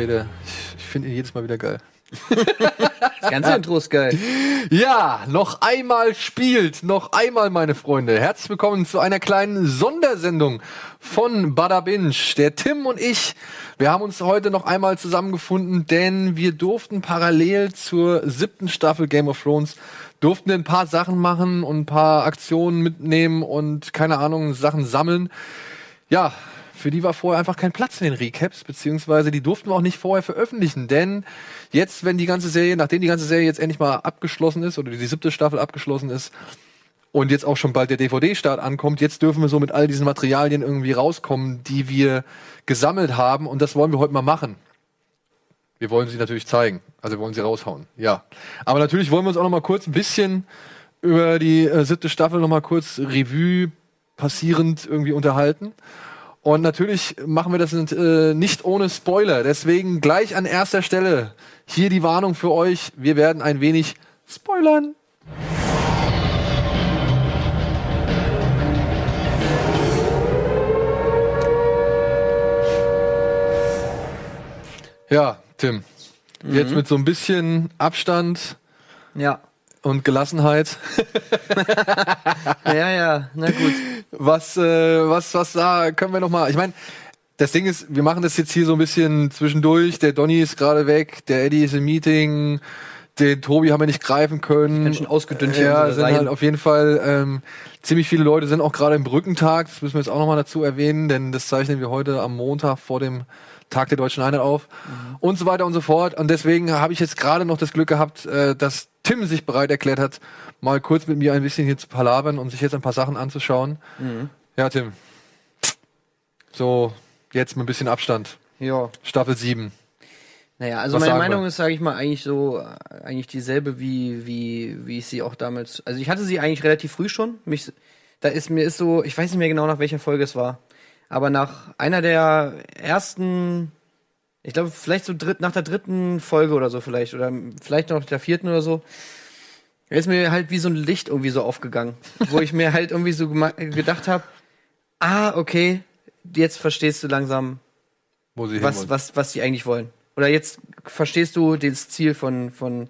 ausfäde. Ich, ich finde ihn jedes Mal wieder geil. Das ganze Intro ist geil. Ja, noch einmal spielt, noch einmal, meine Freunde. Herzlich willkommen zu einer kleinen Sondersendung von Bada Binge. Der Tim und ich, wir haben uns heute noch einmal zusammengefunden, denn wir durften parallel zur siebten Staffel Game of Thrones durften ein paar Sachen machen und ein paar Aktionen mitnehmen und keine Ahnung, Sachen sammeln. Ja, für die war vorher einfach kein Platz in den Recaps, beziehungsweise die durften wir auch nicht vorher veröffentlichen, denn jetzt, wenn die ganze Serie, nachdem die ganze Serie jetzt endlich mal abgeschlossen ist oder die siebte Staffel abgeschlossen ist und jetzt auch schon bald der DVD-Start ankommt, jetzt dürfen wir so mit all diesen Materialien irgendwie rauskommen, die wir gesammelt haben und das wollen wir heute mal machen. Wir wollen sie natürlich zeigen, also wir wollen sie raushauen, ja. Aber natürlich wollen wir uns auch noch mal kurz ein bisschen über die äh, siebte Staffel noch mal kurz Revue passierend irgendwie unterhalten. Und natürlich machen wir das äh, nicht ohne Spoiler. Deswegen gleich an erster Stelle hier die Warnung für euch. Wir werden ein wenig spoilern. Ja, Tim. Jetzt mit so ein bisschen Abstand Ja. Und Gelassenheit. Ja, ja, na gut. was, äh, was, was da können wir noch mal. Ich meine, das Ding ist, wir machen das jetzt hier so ein bisschen zwischendurch. Der Donny ist gerade weg, der Eddie ist im Meeting, den Tobi haben wir nicht greifen können. bin schon ausgedünnt hier Ja, sind Reihen. halt auf jeden Fall ähm, ziemlich viele Leute sind auch gerade im Brückentag. Das müssen wir jetzt auch noch mal dazu erwähnen, denn das zeichnen wir heute am Montag vor dem Tag der Deutschen Einheit auf Mhm. und so weiter und so fort. Und deswegen habe ich jetzt gerade noch das Glück gehabt, äh, dass Tim sich bereit erklärt hat, mal kurz mit mir ein bisschen hier zu palabern und sich jetzt ein paar Sachen anzuschauen. Mhm. Ja, Tim. So, jetzt mit ein bisschen Abstand. Ja. Staffel 7. Naja, also Was meine Meinung wir? ist, sage ich mal, eigentlich so, eigentlich dieselbe wie, wie, wie ich sie auch damals. Also ich hatte sie eigentlich relativ früh schon. Mich, da ist mir ist so, ich weiß nicht mehr genau, nach welcher Folge es war. Aber nach einer der ersten, ich glaube, vielleicht so dritt, nach der dritten Folge oder so vielleicht, oder vielleicht noch der vierten oder so, ist mir halt wie so ein Licht irgendwie so aufgegangen. wo ich mir halt irgendwie so gedacht habe, ah, okay, jetzt verstehst du langsam, was, was, was die eigentlich wollen. Oder jetzt verstehst du das Ziel von, von,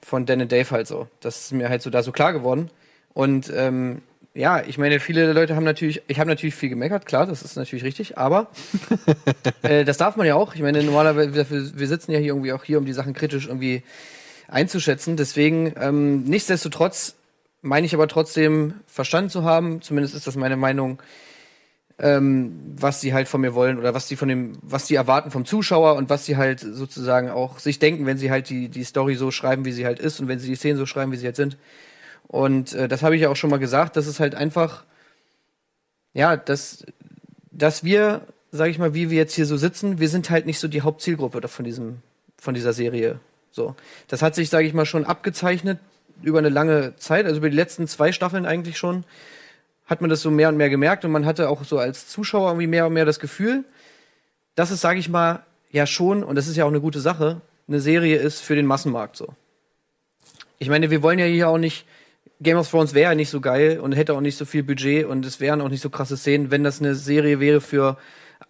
von Dan und Dave halt so. Das ist mir halt so da so klar geworden. Und ähm, ja, ich meine, viele Leute haben natürlich, ich habe natürlich viel gemeckert, klar, das ist natürlich richtig, aber äh, das darf man ja auch. Ich meine, normalerweise, wir, sitzen ja hier irgendwie auch hier, um die Sachen kritisch irgendwie einzuschätzen. Deswegen, ähm, nichtsdestotrotz meine ich aber trotzdem verstanden zu haben, zumindest ist das meine Meinung, ähm, was sie halt von mir wollen oder was sie von dem, was sie erwarten vom Zuschauer und was sie halt sozusagen auch sich denken, wenn sie halt die, die Story so schreiben, wie sie halt ist und wenn sie die Szenen so schreiben, wie sie halt sind. Und äh, das habe ich ja auch schon mal gesagt, das ist halt einfach, ja, dass, dass wir, sage ich mal, wie wir jetzt hier so sitzen, wir sind halt nicht so die Hauptzielgruppe von diesem, von dieser Serie. So, das hat sich, sage ich mal, schon abgezeichnet über eine lange Zeit, also über die letzten zwei Staffeln eigentlich schon hat man das so mehr und mehr gemerkt und man hatte auch so als Zuschauer irgendwie mehr und mehr das Gefühl, dass es, sage ich mal, ja schon, und das ist ja auch eine gute Sache, eine Serie ist für den Massenmarkt so. Ich meine, wir wollen ja hier auch nicht, Game of Thrones wäre ja nicht so geil und hätte auch nicht so viel Budget und es wären auch nicht so krasse Szenen, wenn das eine Serie wäre für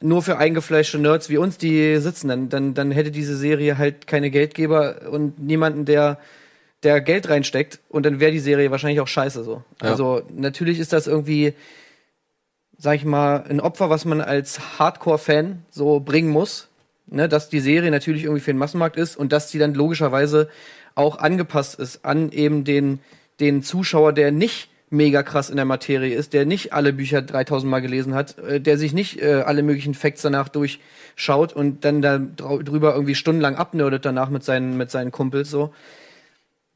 nur für eingefleischte Nerds wie uns, die sitzen, dann, dann, dann hätte diese Serie halt keine Geldgeber und niemanden, der der Geld reinsteckt und dann wäre die Serie wahrscheinlich auch scheiße so. Ja. Also natürlich ist das irgendwie, sag ich mal, ein Opfer, was man als Hardcore-Fan so bringen muss, ne, dass die Serie natürlich irgendwie für den Massenmarkt ist und dass die dann logischerweise auch angepasst ist an eben den, den Zuschauer, der nicht mega krass in der Materie ist, der nicht alle Bücher 3000 Mal gelesen hat, äh, der sich nicht äh, alle möglichen Facts danach durchschaut und dann da drüber irgendwie stundenlang abnördet danach mit seinen, mit seinen Kumpels so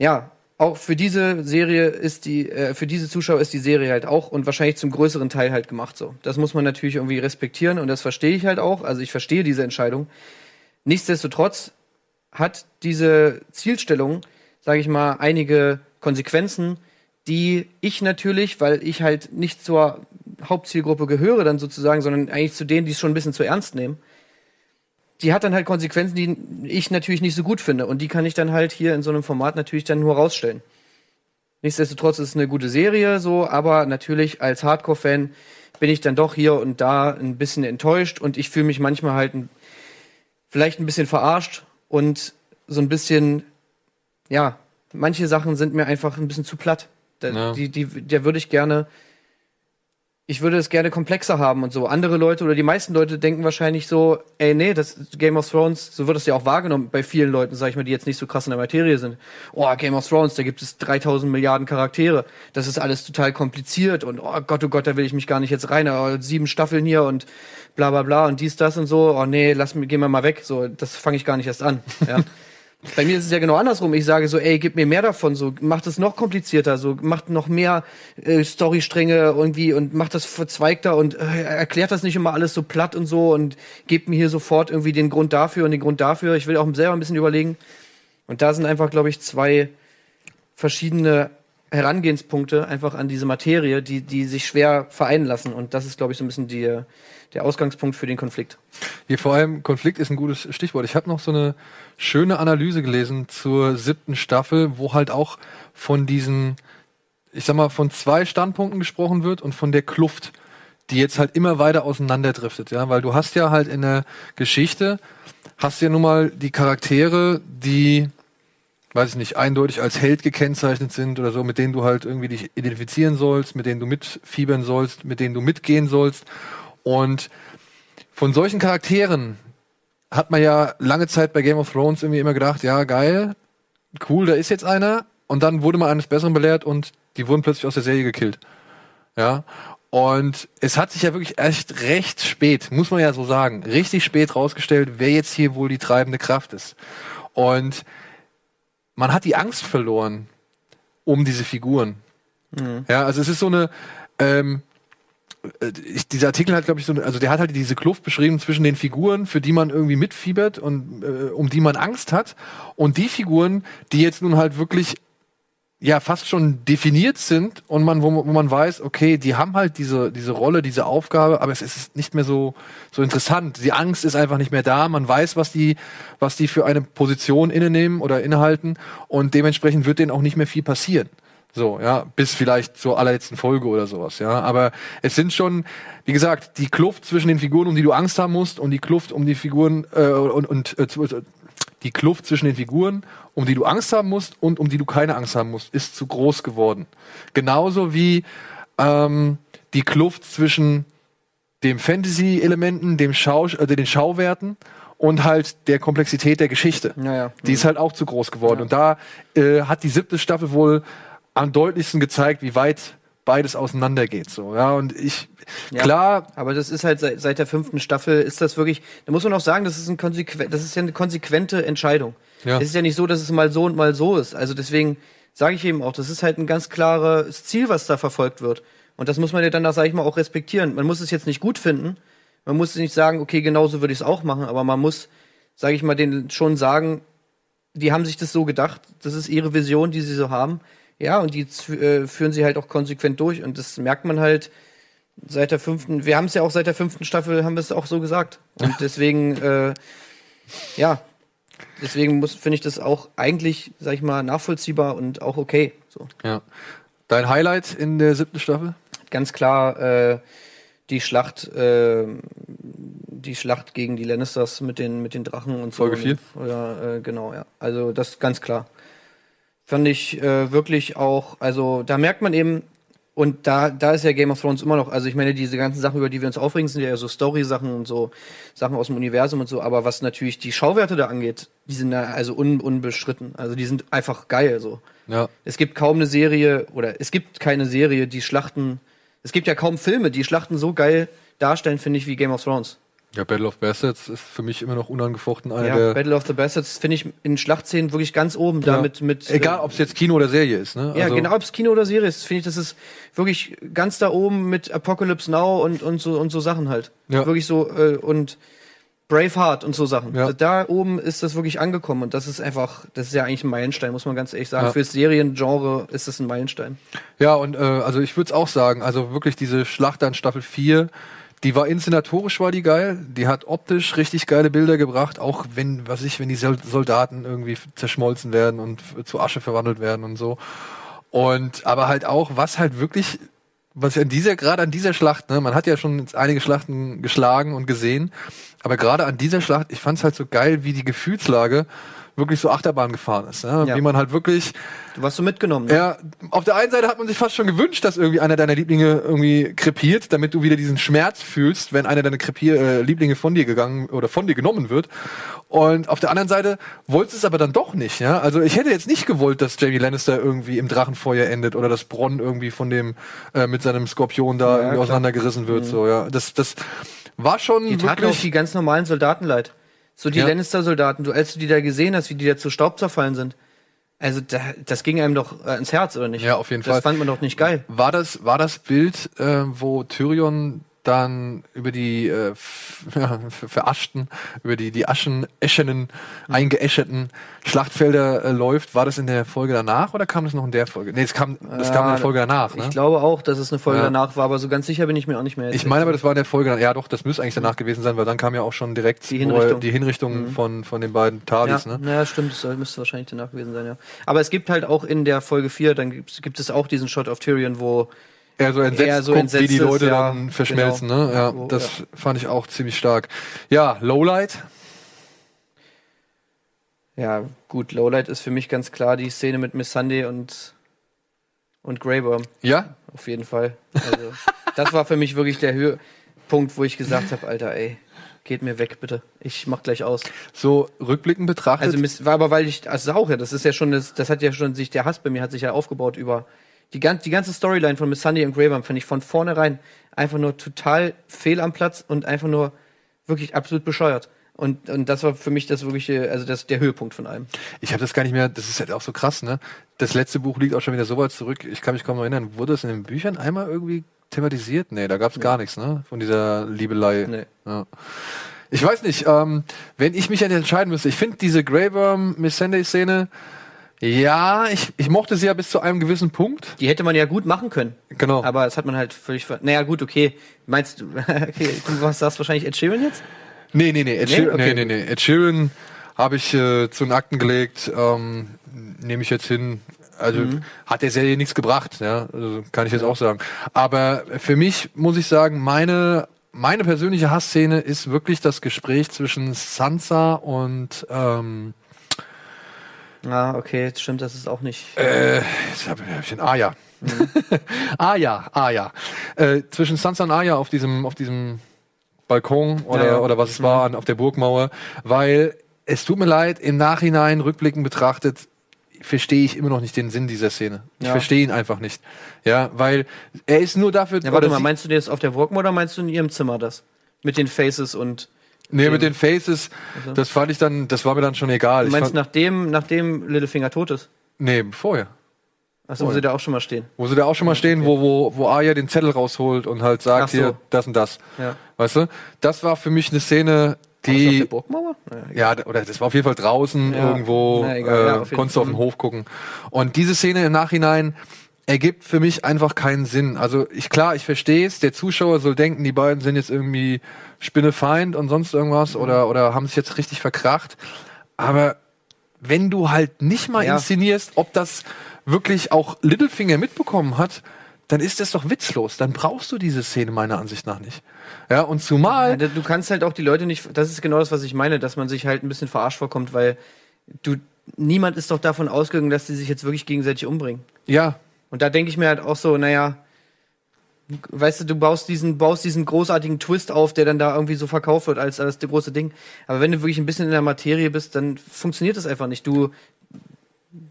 ja, auch für diese Serie ist die, äh, für diese Zuschauer ist die Serie halt auch und wahrscheinlich zum größeren Teil halt gemacht so. Das muss man natürlich irgendwie respektieren und das verstehe ich halt auch. Also ich verstehe diese Entscheidung. Nichtsdestotrotz hat diese Zielstellung, sage ich mal, einige Konsequenzen, die ich natürlich, weil ich halt nicht zur Hauptzielgruppe gehöre dann sozusagen, sondern eigentlich zu denen, die es schon ein bisschen zu ernst nehmen, die hat dann halt Konsequenzen, die ich natürlich nicht so gut finde. Und die kann ich dann halt hier in so einem Format natürlich dann nur rausstellen. Nichtsdestotrotz ist es eine gute Serie, so, aber natürlich als Hardcore-Fan bin ich dann doch hier und da ein bisschen enttäuscht und ich fühle mich manchmal halt ein vielleicht ein bisschen verarscht und so ein bisschen, ja, manche Sachen sind mir einfach ein bisschen zu platt. Da, Ja. die, die, der würde ich gerne, ich würde es gerne komplexer haben und so. Andere Leute oder die meisten Leute denken wahrscheinlich so, ey, nee, das Game of Thrones, so wird es ja auch wahrgenommen bei vielen Leuten, sag ich mal, die jetzt nicht so krass in der Materie sind. Oh, Game of Thrones, da gibt es 3000 Milliarden Charaktere. Das ist alles total kompliziert und oh Gott, oh Gott, da will ich mich gar nicht jetzt rein. Oh, sieben Staffeln hier und bla bla bla und dies, das und so. Oh nee, lass mich, gehen wir mal weg. So, das fange ich gar nicht erst an. Ja. Bei mir ist es ja genau andersrum. Ich sage so, ey, gib mir mehr davon, so macht es noch komplizierter, so macht noch mehr äh, Storystränge irgendwie und macht das verzweigter und äh, erklärt das nicht immer alles so platt und so und gebt mir hier sofort irgendwie den Grund dafür und den Grund dafür. Ich will auch selber ein bisschen überlegen. Und da sind einfach, glaube ich, zwei verschiedene Herangehenspunkte einfach an diese Materie, die, die sich schwer vereinen lassen. Und das ist, glaube ich, so ein bisschen die, der Ausgangspunkt für den Konflikt. Hier vor allem Konflikt ist ein gutes Stichwort. Ich habe noch so eine schöne Analyse gelesen zur siebten Staffel, wo halt auch von diesen, ich sag mal, von zwei Standpunkten gesprochen wird und von der Kluft, die jetzt halt immer weiter auseinanderdriftet, ja, weil du hast ja halt in der Geschichte hast ja nun mal die Charaktere, die weiß ich nicht, eindeutig als Held gekennzeichnet sind oder so, mit denen du halt irgendwie dich identifizieren sollst, mit denen du mitfiebern sollst, mit denen du mitgehen sollst. Und von solchen Charakteren hat man ja lange Zeit bei Game of Thrones irgendwie immer gedacht, ja, geil, cool, da ist jetzt einer. Und dann wurde man eines Besseren belehrt und die wurden plötzlich aus der Serie gekillt. Ja. Und es hat sich ja wirklich echt recht spät, muss man ja so sagen, richtig spät rausgestellt, wer jetzt hier wohl die treibende Kraft ist. Und man hat die Angst verloren um diese Figuren. Ja, also es ist so eine, ähm, äh, ich, dieser Artikel hat, glaube ich, so, also der hat halt diese Kluft beschrieben zwischen den Figuren, für die man irgendwie mitfiebert und äh, um die man Angst hat, und die Figuren, die jetzt nun halt wirklich ja fast schon definiert sind und man, wo, man- wo man weiß, okay, die haben halt diese, diese Rolle, diese Aufgabe, aber es ist nicht mehr so, so interessant. Die Angst ist einfach nicht mehr da. Man weiß, was die, was die für eine Position innenehmen oder innehalten und dementsprechend wird denen auch nicht mehr viel passieren. So, ja, bis vielleicht zur allerletzten Folge oder sowas, ja. Aber es sind schon, wie gesagt, die Kluft zwischen den Figuren, um die du Angst haben musst, und die Kluft um die Figuren äh, und, und äh, die Kluft zwischen den Figuren, um die du Angst haben musst und um die du keine Angst haben musst, ist zu groß geworden. Genauso wie ähm, die Kluft zwischen dem Fantasy-Elementen, dem Schau, äh, den Schauwerten und halt der Komplexität der Geschichte. Naja. Die ist halt auch zu groß geworden. Und da äh, hat die siebte Staffel wohl am deutlichsten gezeigt, wie weit beides auseinandergeht. So, ja, und ich, Ja. klar, Aber das ist halt seit, seit der fünften Staffel ist das wirklich, da muss man auch sagen, das ist, ein konsequ das ist ja eine konsequente Entscheidung. Ja. Es ist ja nicht so, dass es mal so und mal so ist. Also deswegen sage ich eben auch, das ist halt ein ganz klares Ziel, was da verfolgt wird. Und das muss man ja dann, da sage ich mal, auch respektieren. Man muss es jetzt nicht gut finden. Man muss nicht sagen, okay, genauso würde ich es auch machen, aber man muss, sage ich mal, denen schon sagen, die haben sich das so gedacht, das ist ihre Vision, die sie so haben. Ja, und die äh, führen sie halt auch konsequent durch. Und das merkt man halt seit der fünften, wir haben es ja auch seit der fünften Staffel, haben wir es auch so gesagt. Und deswegen, äh, ja, deswegen muss, finde ich das auch eigentlich, sag ich mal, nachvollziehbar und auch okay. So. ja. Dein Highlight in der siebten Staffel? Ganz klar, äh, die Schlacht, äh, die Schlacht gegen die Lannisters mit den, mit den Drachen und so. Folge vier? Oder, äh, genau, ja. Also das ist ganz klar. Fand ich äh, wirklich auch, also da merkt man eben, und da, da ist ja Game of Thrones immer noch, also ich meine, diese ganzen Sachen, über die wir uns aufregen, sind ja so Story-Sachen und so Sachen aus dem Universum und so, aber was natürlich die Schauwerte da angeht, die sind da also un, unbestritten. Also die sind einfach geil so. Ja. Es gibt kaum eine Serie oder es gibt keine Serie, die Schlachten. Es gibt ja kaum Filme, die Schlachten so geil darstellen, finde ich, wie Game of Thrones. Ja, Battle of Bastards ist für mich immer noch unangefochten einer Ja, der. Battle of the Bastards finde ich in Schlachtszenen wirklich ganz oben Ja. mit, mit Egal, äh, ob es jetzt Kino oder Serie ist, ne? ja, Also- genau, ob es Kino oder Serie ist, finde ich, das ist wirklich ganz da oben mit Apocalypse Now und, und so und so Sachen halt. Ja. Wirklich so äh, und Braveheart und so Sachen. Ja. Da oben ist das wirklich angekommen und das ist einfach, das ist ja eigentlich ein Meilenstein, muss man ganz ehrlich sagen. Ja. Fürs Seriengenre ist das ein Meilenstein. Ja, und äh, also ich würde es auch sagen, also wirklich diese Schlacht an Staffel 4, die war inszenatorisch war die geil, die hat optisch richtig geile Bilder gebracht, auch wenn, was ich, wenn die Sol- Soldaten irgendwie zerschmolzen werden und zu Asche verwandelt werden und so. Und aber halt auch, was halt wirklich was an dieser, gerade an dieser Schlacht, ne, man hat ja schon einige Schlachten geschlagen und gesehen, aber gerade an dieser Schlacht, ich fand es halt so geil, wie die Gefühlslage wirklich so Achterbahn gefahren ist. Ne? Ja. Wie man halt wirklich, Du warst so mitgenommen. Ne? ja, auf der einen Seite hat man sich fast schon gewünscht, dass irgendwie einer deiner Lieblinge irgendwie krepiert, damit du wieder diesen Schmerz fühlst, wenn einer deiner Krepier äh, Lieblinge von dir gegangen oder von dir genommen wird. Und auf der anderen Seite wolltest es aber dann doch nicht, ja. Also ich hätte jetzt nicht gewollt, dass Jamie Lannister irgendwie im Drachenfeuer endet oder dass Bronn irgendwie von dem äh, mit seinem Skorpion da irgendwie klar. Mhm. auseinandergerissen wird. So, ja. Das, das war schon Die taten auch wirklich. die ganz normalen Soldaten leid. So die Ja. Lannister-Soldaten, du, als du die da gesehen hast, wie die da zu Staub zerfallen sind. Also da, das ging einem doch äh, ins Herz, oder nicht? Ja, auf jeden das Fall. fand man doch nicht geil. War das, war das Bild, äh, wo Tyrion dann über die äh, ja, ver- veraschten, über die, die Aschen, eschenen, eingeäscherten Schlachtfelder äh, läuft, war das in der Folge danach oder kam das noch in der Folge? Nee, das kam, das kam in der Folge danach, ne? Ich glaube auch, dass es eine Folge Ja. danach war, aber so ganz sicher bin ich mir auch nicht mehr. Ich meine aber, das war in der Folge, ja doch, das müsste eigentlich danach gewesen sein, weil dann kam ja auch schon direkt Die Hinrichtung. Mhm. die Hinrichtung von, von den beiden Talis, ja, ne? naja, stimmt, das müsste wahrscheinlich danach gewesen sein, ja. Aber es gibt halt auch in der Folge 4, dann gibt, gibt es auch diesen Shot auf Tyrion, wo Er so entsetzt Er so guckt, entsetzt wie die ist, Leute ja, dann verschmelzen, genau. ne? Ja, das fand ich auch ziemlich stark. Ja, Lowlight, Ja, gut, Lowlight ist für mich ganz klar die Szene mit Miss Sunday und, und Grey Worm, ja, auf jeden Fall. Also, das war für mich wirklich der Höhepunkt, wo ich gesagt habe, Alter, ey, geht mir weg, bitte. Ich mach gleich aus. so rückblickend betrachtet. Also, war aber, weil ich, also auch, ja, das ist ja schon, das, das hat ja schon sich, der Hass bei mir hat sich ja aufgebaut über die, gan- die ganze Storyline von Miss Sunday und Worm, fand ich von vornherein einfach nur total fehl am Platz und einfach nur wirklich absolut bescheuert. Und, und das war für mich das wirkliche, also das der Höhepunkt von allem. Ich habe das gar nicht mehr, das ist halt auch so krass, ne? Das letzte Buch liegt auch schon wieder so weit zurück. Ich kann mich kaum noch erinnern. Wurde das in den Büchern einmal irgendwie thematisiert? Nee, da gab es gar nichts, ne? Von dieser Liebelei. Nee. Ja. Ich weiß nicht, ähm, wenn ich mich entscheiden müsste, ich finde diese Grey Worm Miss Sunday Szene, ja, ich, ich mochte sie ja bis zu einem gewissen Punkt. Die hätte man ja gut machen können. Genau. Aber das hat man halt völlig ver Naja, gut, okay. Meinst du, okay, du was sagst wahrscheinlich Ed Sheeran jetzt? Nee, nee, nee. Ed Nee? Sheeran, Okay, nee, nee, nee. Ed Sheeran habe ich äh, zu den Akten gelegt. Ähm, Nehme ich jetzt hin. Also Mhm. hat der Serie nichts gebracht, ja. Also, kann ich jetzt auch sagen. Aber für mich muss ich sagen, meine meine persönliche Hassszene ist wirklich das Gespräch zwischen Sansa und ähm, Ah, okay, stimmt, das ist auch nicht. äh, jetzt hab ich den Aya. Mhm. Aya, Aya. Äh, zwischen Sansa und Aya auf diesem, auf diesem Balkon oder, Ja, ja. oder was es war, an- auf der Burgmauer, weil es tut mir leid, im Nachhinein, rückblickend betrachtet, verstehe ich immer noch nicht den Sinn dieser Szene. Ich Ja. verstehe ihn einfach nicht. Ja, weil er ist nur dafür. Ja, warte mal, meinst du das auf der Burg oder meinst du in ihrem Zimmer das? Mit den Faces und. Nee, mit den Faces, Also. das fand ich dann, das war mir dann schon egal. Du meinst, nachdem, nachdem Littlefinger tot ist? nee, vorher. Achso, wo sie da auch schon mal stehen. Wo sie da auch schon mal stehen, wo, wo, wo Arya den Zettel rausholt und halt sagt, so. hier, das und das. Ja. Weißt du? Das war für mich eine Szene, War das auf der die. Burgmauer? Ja, Ja, oder das war auf jeden Fall draußen Ja. irgendwo, Na, äh, konntest du auf den Hof gucken. Und diese Szene im Nachhinein ergibt für mich einfach keinen Sinn. Also ich klar, ich verstehe es, der Zuschauer soll denken, die beiden sind jetzt irgendwie Spinnefeind und sonst irgendwas oder, oder haben sich jetzt richtig verkracht. Aber wenn du halt nicht mal Ja. inszenierst, ob das wirklich auch Littlefinger mitbekommen hat, dann ist das doch witzlos. Dann brauchst du diese Szene meiner Ansicht nach nicht. Ja, und zumal. Ja, Du kannst halt auch die Leute nicht, das ist genau das, was ich meine, dass man sich halt ein bisschen verarscht vorkommt, weil du, niemand ist doch davon ausgegangen, dass die sich jetzt wirklich gegenseitig umbringen. Ja, Und da denke ich mir halt auch so, naja, weißt du, du baust diesen, baust diesen großartigen Twist auf, der dann da irgendwie so verkauft wird als, als das große Ding. Aber wenn du wirklich ein bisschen in der Materie bist, dann funktioniert das einfach nicht. Du,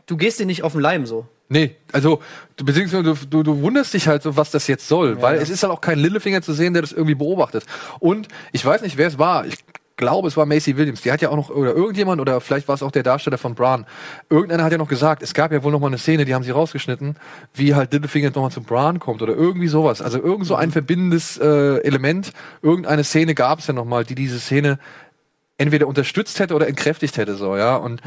du gehst dir nicht auf den Leim so. Nee, also du, beziehungsweise du, du, du wunderst dich halt so, was das jetzt soll, weil ja. es ist halt auch kein Littlefinger zu sehen, der das irgendwie beobachtet. Und ich weiß nicht, wer es war. Ich glaube, es war Macy Williams. Die hat ja auch noch, oder irgendjemand, oder vielleicht war es auch der Darsteller von Bran. Irgendeiner hat ja noch gesagt, es gab ja wohl noch mal eine Szene, die haben sie rausgeschnitten, wie halt Littlefinger nochmal zu Bran kommt oder irgendwie sowas. Also irgend so ein verbindendes äh, Element, irgendeine Szene gab es ja noch mal, die diese Szene entweder unterstützt hätte oder entkräftigt hätte, so, ja. Und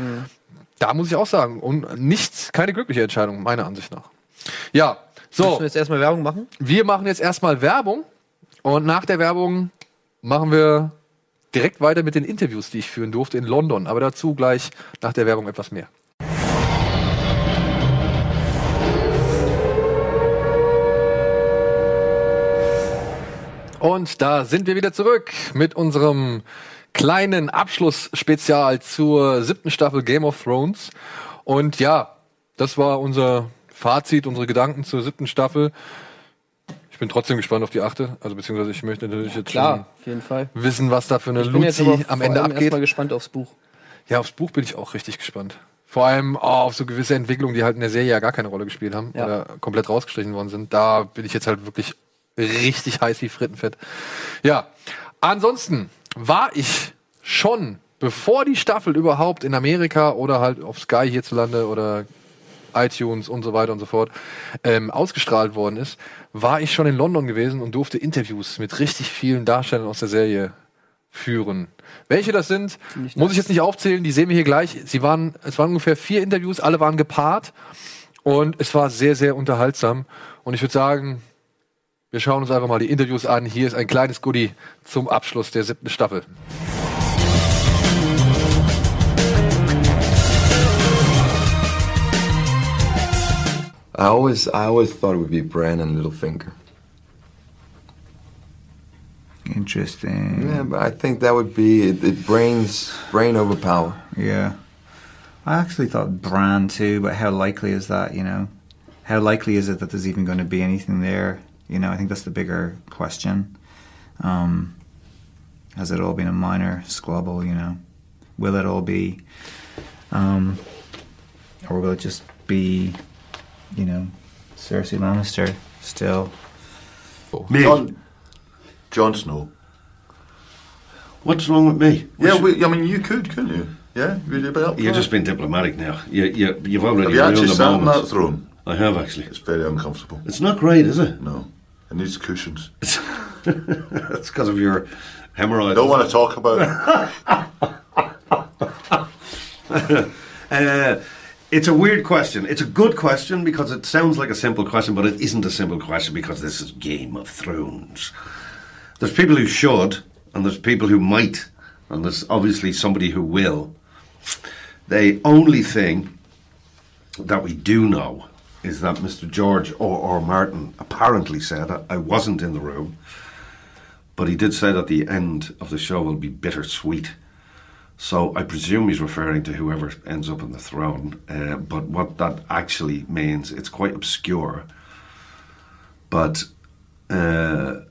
da muss ich auch sagen, und nichts, keine glückliche Entscheidung, meiner Ansicht nach. Ja, Müssen so, wir jetzt erstmal Werbung machen? wir machen jetzt erstmal Werbung und nach der Werbung machen wir direkt weiter mit den Interviews, die ich führen durfte in London. Aber dazu gleich nach der Werbung etwas mehr. Und da sind wir wieder zurück mit unserem kleinen Abschlussspezial zur siebten Staffel Game of Thrones. Und ja, das war unser Fazit, unsere Gedanken zur siebten Staffel. Ich bin trotzdem gespannt auf die achte. Also beziehungsweise ich möchte natürlich jetzt Klar, schon wissen, was da für eine Ich bin Luzi am Ende abgeht. erstmal gespannt aufs Buch. Ja, aufs Buch bin ich auch richtig gespannt. Vor allem oh, auf so gewisse Entwicklungen, die halt in der Serie ja gar keine Rolle gespielt haben Ja. oder komplett rausgestrichen worden sind. Da bin ich jetzt halt wirklich richtig heiß wie Frittenfett. Ja, ansonsten war ich schon, bevor die Staffel überhaupt in Amerika oder halt auf Sky hierzulande oder iTunes und so weiter und so fort ähm, ausgestrahlt worden ist, war ich schon in London gewesen und durfte Interviews mit richtig vielen Darstellern aus der Serie führen. Welche das sind, muss ich jetzt nicht aufzählen, die sehen wir hier gleich. Sie waren, es waren ungefähr vier Interviews, alle waren gepaart und es war sehr, sehr unterhaltsam. Und ich würde sagen, wir schauen uns einfach mal die Interviews an. Hier ist ein kleines Goodie zum Abschluss der siebten Staffel. I always, I always thought it would be Bran and Littlefinger. Interesting. Yeah, but I think that would be it, it brains brain overpower. Yeah. I actually thought Bran too, but how likely is that, you know? How likely is it that there's even going to be anything there? You know, I think that's the bigger question. Um, has it all been a minor squabble, you know? Will it all be, um, or will it just be, you know, Cersei Lannister still? Me. Jon, Jon Snow. What's wrong with me? Yeah, we, I mean, you could, couldn't you? Yeah, would you be up You're just being diplomatic now. You, you, you've already Have you actually the sat on that throne? I have actually. It's very uncomfortable. It's not great, is it? No, it needs cushions. That's because of your hemorrhoids. Don't want to talk about it. Uh, it's a weird question. It's a good question because it sounds like a simple question, but it isn't a simple question because this is Game of Thrones. There's people who should, and there's people who might, and there's obviously somebody who will. The only thing that we do know is that Mr. George or, or Martin apparently said, I, I wasn't in the room, but he did say that the end of the show will be bittersweet. So I presume he's referring to whoever ends up on the throne. Uh, but what that actually means, it's quite obscure. But uh,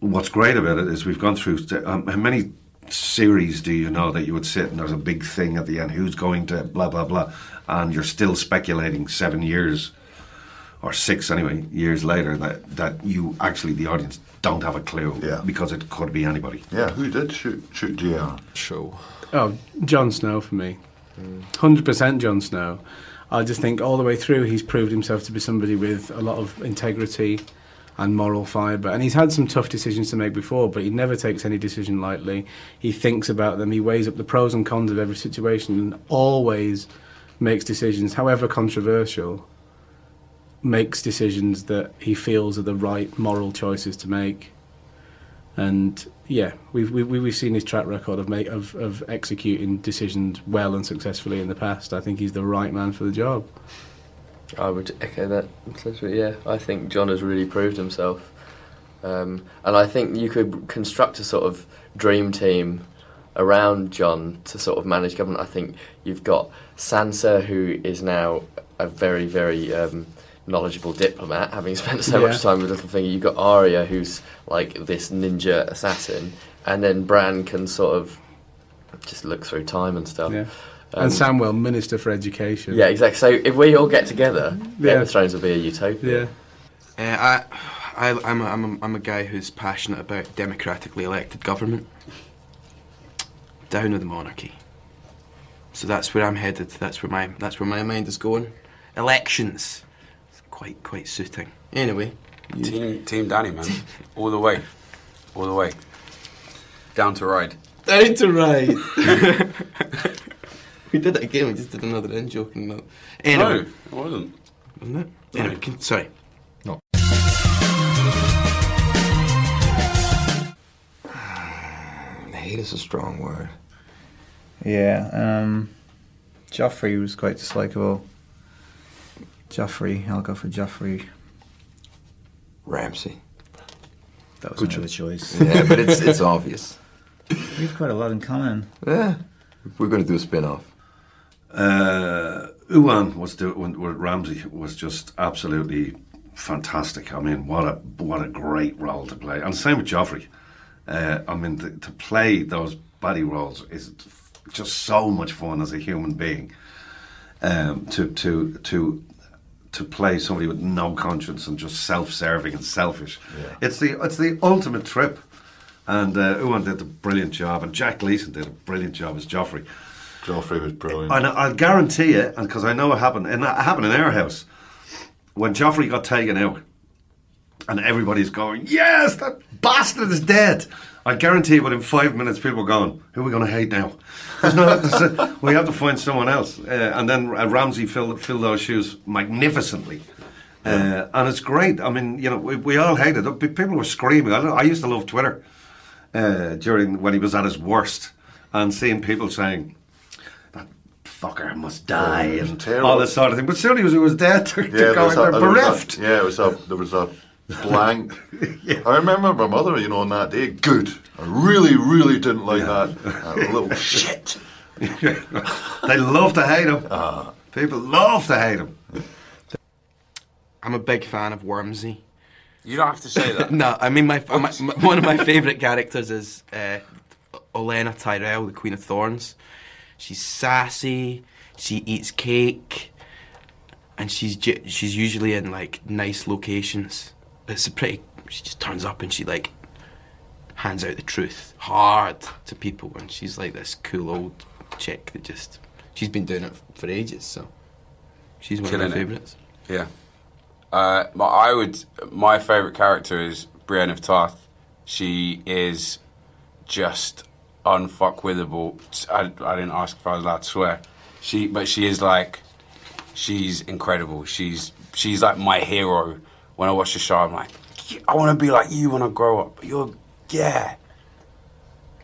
what's great about it is we've gone through. Um, how many series do you know that you would sit and there's a big thing at the end? Who's going to blah blah blah, and you're still speculating seven years or six anyway years later that that you actually the audience don't have a clue Yeah. because it could be anybody. Yeah, who did shoot shoot JR? Show. Oh, Jon Snow for me. 100% Jon Snow. I just think all the way through he's proved himself to be somebody with a lot of integrity and moral fibre. And he's had some tough decisions to make before, but he never takes any decision lightly. He thinks about them, he weighs up the pros and cons of every situation, and always makes decisions, however controversial, makes decisions that he feels are the right moral choices to make. And yeah, we've we've, we've seen his track record of, make, of of executing decisions well and successfully in the past. I think he's the right man for the job. I would echo that. Yeah, I think John has really proved himself, um, and I think you could construct a sort of dream team around John to sort of manage government. I think you've got Sansa, who is now a very, very um, knowledgeable diplomat, having spent so Yeah. much time with Littlefinger. You've got Arya, who's like this ninja assassin, and then Bran can sort of just look through time and stuff. Yeah. Um, and Samwell, Minister for Education. Yeah, exactly. So if we all get together, Yeah. Game of Thrones will be a utopia. Yeah. Uh, I, I, I'm, a, I'm, a, I'm a guy who's passionate about democratically elected government. Down with the monarchy. So that's where I'm headed. That's where my that's where my mind is going. Elections, it's quite quite suiting. Anyway, you- Team, team Danny, man. All the way. All the way. Down to ride. down to ride. we did it again. We just did another in joke and that. Anyway, No, it wasn't. wasn't it? Anyway, can, sorry. Hate is a strong word. Yeah, um, Joffrey was quite dislikable. Joffrey, I'll go for Joffrey. Ramsey. That was another choice. Yeah, but it's it's obvious. We've quite a lot in common. Yeah, we're going to do a spin-off. Uh, Uwan was doing when, when Ramsey was just absolutely fantastic. I mean, what a what a great role to play, and same with Joffrey. Uh, I mean, to, to play those body roles is just so much fun as a human being. Um, to to to to play somebody with no conscience and just self-serving and selfish. It's the it's the ultimate trip. And uh, Uwan did a brilliant job, and Jack Leeson did a brilliant job as Joffrey. Joffrey was brilliant. And I'll guarantee you, and because I know it happened, and it happened in our house, when Joffrey got taken out, and everybody's going, "Yes, that bastard is dead." I guarantee you, within five minutes, people are going, "Who are we going to hate now?" We have to find someone else. Uh, and then uh, Ramsey filled filled those shoes magnificently. Uh, and it's great. I mean, you know, we, we all hated it. People were screaming. I, I used to love Twitter uh, during when he was at his worst, and seeing people saying, "That fucker must die," and all this sort of thing. But soon he was, he was dead. Yeah, there going, was a- there was a- bereft. yeah, it was a there was a blank. I remember my mother, you know, on that day. Good. I really, really didn't like that. That little shit. they love to hate him. Ah. People love to hate him. I'm a big fan of Wormsy. You don't have to say that. no, I mean my, my, my one of my favourite characters is uh, Olenna Tyrell, the Queen of Thorns. She's sassy. She eats cake, and she's ju- she's usually in like nice locations. It's a pretty. She just turns up and she like hands out the truth hard to people, and she's like this cool old chick that just she's been doing it for ages. So she's one Killing of my it. favourites. Yeah. Uh, but I would. My favourite character is Brienne of Tarth. She is just unfuckwithable. I, I didn't ask if I was allowed to swear. She, but she is like, she's incredible. She's she's like my hero. When I watch the show, I'm like, I want to be like you when I grow up. You're, yeah,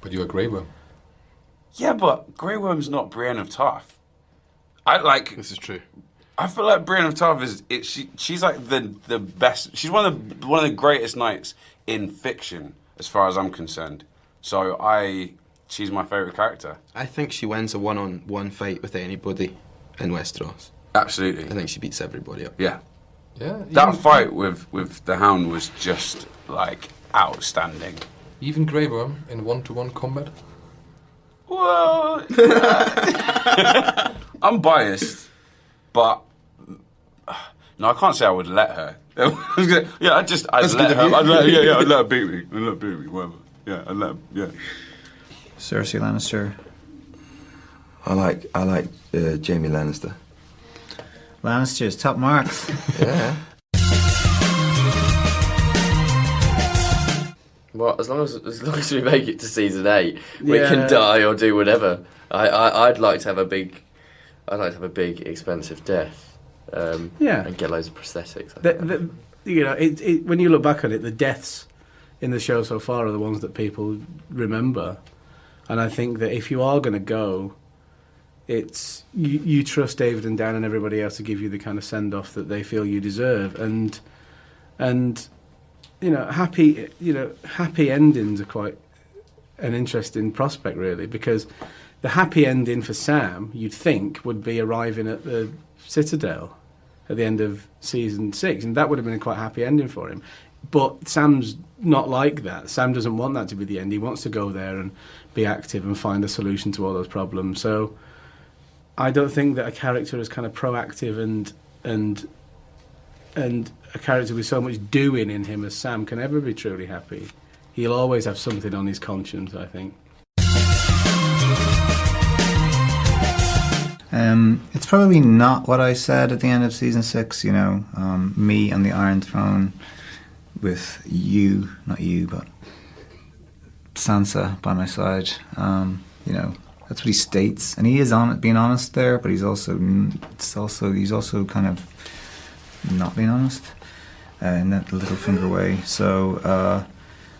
But you're a Grey Worm. yeah, but Grey Worm's not Brienne of Tarth. I like. This is true. I feel like Brienne of Tarth is it, she she's like the the best. She's one of the one of the greatest knights in fiction, as far as I'm concerned. So I she's my favorite character. I think she wins a one-on-one fight with anybody in Westeros. Absolutely, I think she beats everybody up. yeah. Yeah. That even, fight with with the Hound was just like outstanding. Even Grey Worm in one-to-one combat. Well, I'm biased, but no, I can't say I would let her. yeah, I just I'd That's let good her. I'd let, yeah, yeah, I'd let her beat me. I'd let her beat me. Whatever. Yeah, I'd let her, yeah. Cersei Lannister. I like I like uh, Jamie Lannister. Lannister's top marks. Yeah. Well, as long as as long as we make it to season eight, we Yeah. can die or do whatever. I, I I'd like to have a big, I'd like to have a big expensive death. Um, Yeah. and get loads of prosthetics. The, the, you know, it, it, when you look back on it, the deaths in the show so far are the ones that people remember. And I think that if you are going to go, it's you, you trust David and Dan and everybody else to give you the kind of send off that they feel you deserve, and and you know, happy you know, happy endings are quite an interesting prospect, really, because the happy ending for Sam, you'd think, would be arriving at the Citadel at the end of season six, and that would have been a quite happy ending for him. But Sam's not like that. Sam doesn't want that to be the end. He wants to go there and be active and find a solution to all those problems. So I don't think that a character is kind of proactive and and and a character with so much doing in him as Sam can ever be truly happy. He'll always have something on his conscience, I think. Um, it's probably not what I said at the end of season six. You know, um, me on the Iron Throne with you, not you, but Sansa by my side. Um, you know, that's what he states, and he is on being honest there, but he's also it's also he's also kind of not being honest uh, in that little finger way. So. Uh,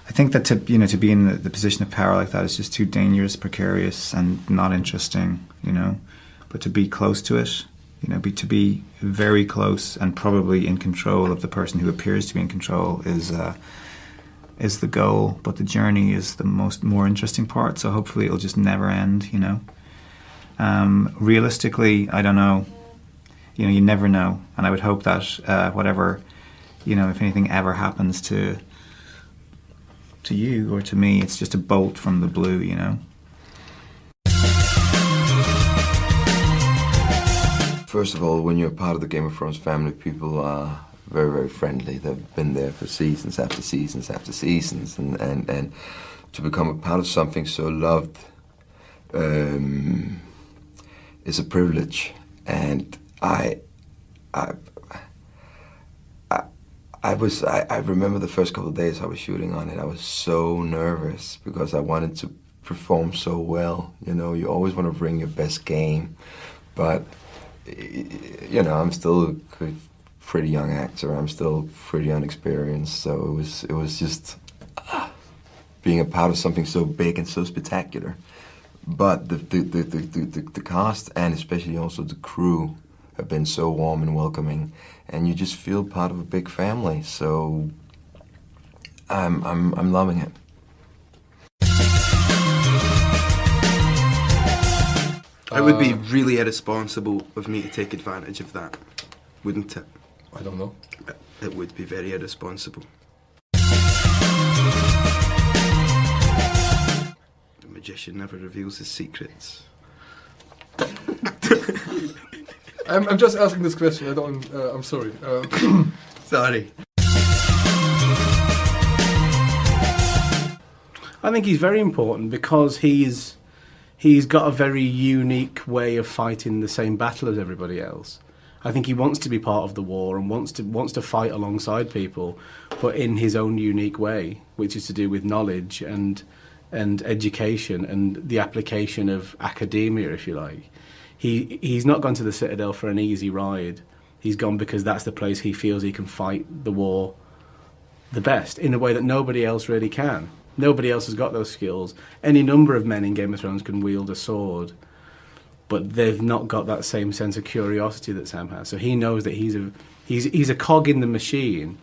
I think that to you know to be in the, the position of power like that is just too dangerous, precarious, and not interesting. You know, but to be close to it, you know, be to be very close and probably in control of the person who appears to be in control is uh, is the goal, but the journey is the most more interesting part. So hopefully it'll just never end. You know. Um, realistically, I don't know. You know, you never know, and I would hope that uh, whatever, you know, if anything ever happens to to you or to me, it's just a bolt from the blue. You know. First of all, when you're part of the Game of Thrones family, people are very, very friendly. They've been there for seasons after seasons after seasons, and and, and to become a part of something so loved um, is a privilege. And I, I, I, I was. I, I remember the first couple of days I was shooting on it. I was so nervous because I wanted to perform so well. You know, you always want to bring your best game, but you know, I'm still pretty young actor. I'm still pretty unexperienced, so it was it was just ah, being a part of something so big and so spectacular. But the the, the, the, the, the, the cast and especially also the crew have been so warm and welcoming, and you just feel part of a big family. So I'm I'm I'm loving it. It would be really irresponsible of me to take advantage of that, wouldn't it? I don't know. It would be very irresponsible. The magician never reveals his secrets. I'm, I'm just asking this question. I don't. Uh, I'm sorry. Uh, Sorry. I think he's very important because he's he's got a very unique way of fighting the same battle as everybody else. I think he wants to be part of the war and wants to wants to fight alongside people, but in his own unique way, which is to do with knowledge and and education and the application of academia, if you like. He he's not gone to the Citadel for an easy ride. He's gone because that's the place he feels he can fight the war the best in a way that nobody else really can. Nobody else has got those skills. Any number of men in Game of Thrones can wield a sword, but they've not got that same sense of curiosity that Sam has. So he knows that he's a he's he's a cog in the machine,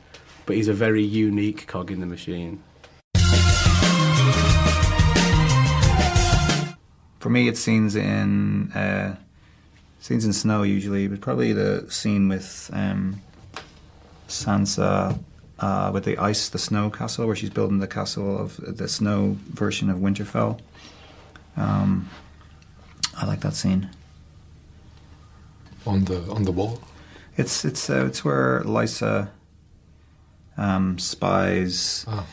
but he's a very unique cog in the machine. For me, it's scenes in uh, scenes in snow usually, but probably the scene with um, Sansa uh, with the ice, the snow castle, where she's building the castle of the snow version of Winterfell. Um, I like that scene. on the on the wall. It's it's uh, it's where Lysa um, spies Ah.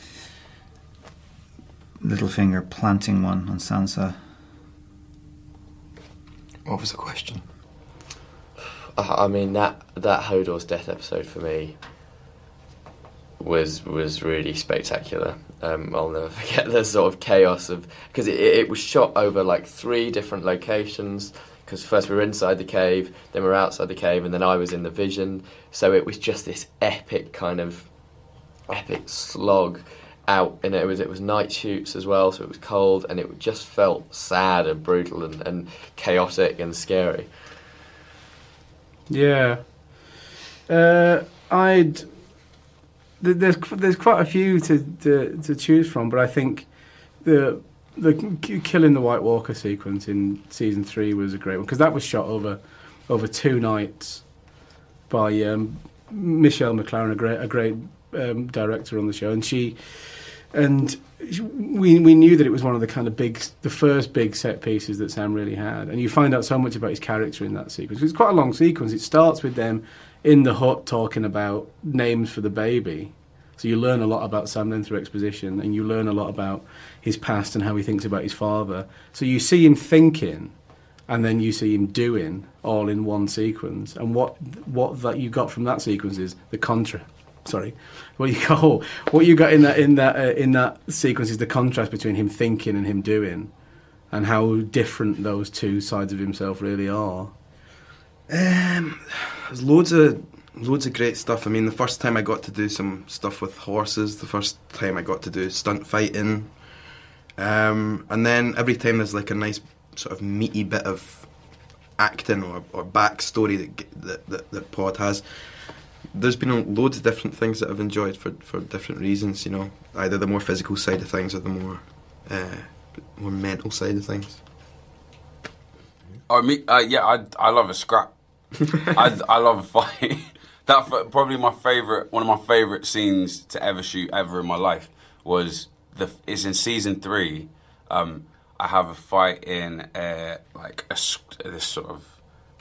Littlefinger planting one on Sansa. What was the question? I I mean that that Hodor's death episode for me was was really spectacular. Um, I'll never forget the sort of chaos of because it, it was shot over like three different locations. Because first we were inside the cave, then we were outside the cave, and then I was in the vision. So it was just this epic kind of epic slog out and it was it was night shoots as well so it was cold and it just felt sad and brutal and, and chaotic and scary Yeah. Uh, I'd. Th- There's there's quite a few to, to to choose from, but I think the the killing the White Walker sequence in season three was a great one because that was shot over over two nights by um, Michelle McLaren, a great a great um, director on the show, and she and we we knew that it was one of the kind of big the first big set pieces that Sam really had, and you find out so much about his character in that sequence. It's quite a long sequence. It starts with them in the hut talking about names for the baby. So you learn a lot about Sam then through exposition, and you learn a lot about his past and how he thinks about his father. So you see him thinking, and then you see him doing all in one sequence. And what what that you got from that sequence is the contra. Sorry, what you got what you got in that in that uh, in that sequence is the contrast between him thinking and him doing, and how different those two sides of himself really are. Um, there's loads of loads of great stuff. I mean, the first time I got to do some stuff with horses, the first time I got to do stunt fighting, um, and then every time there's like a nice sort of meaty bit of acting or, or backstory that, that that that Pod has. there's been loads of different things that I've enjoyed for, for different reasons. You know, either the more physical side of things or the more uh, more mental side of things. Oh, me, uh, yeah, I, I love a scrap. I, I love a fight. that probably my favorite, one of my favorite scenes to ever shoot ever in my life was the. Is in season three. Um, I have a fight in uh, like a this sort of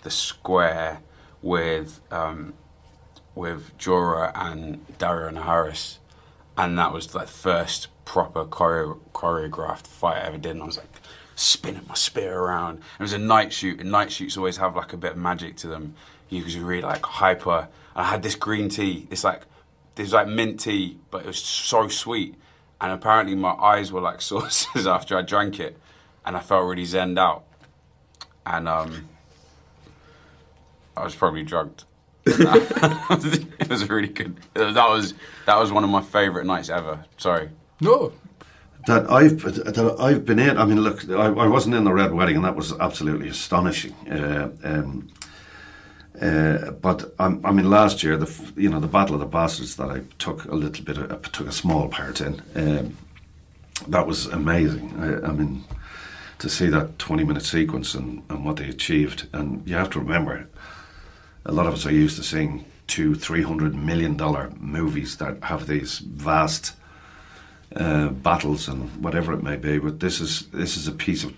the square with um, with Jorah and Darian Harris, and that was the first proper choreo- choreographed fight I ever did. And I was like spinning my spear around. It was a night shoot, and night shoots always have like a bit of magic to them. You was really like hyper. I had this green tea. It's like this like mint tea, but it was so sweet. And apparently my eyes were like saucers after I drank it, and I felt really zened out. And um, I was probably drugged. it was really good. That was that was one of my favourite nights ever. Sorry. No. That I've that I've been in. I mean, look, I, I wasn't in the Red Wedding, and that was absolutely astonishing. Uh, um, uh, but I'm, I mean, last year, the you know the Battle of the Bastards that I took a little bit, of, took a small part in. Um, that was amazing. I, I mean, to see that 20 minute sequence and, and what they achieved, and you have to remember, a lot of us are used to seeing two, three hundred million dollar movies that have these vast uh, battles and whatever it may be. But this is this is a piece of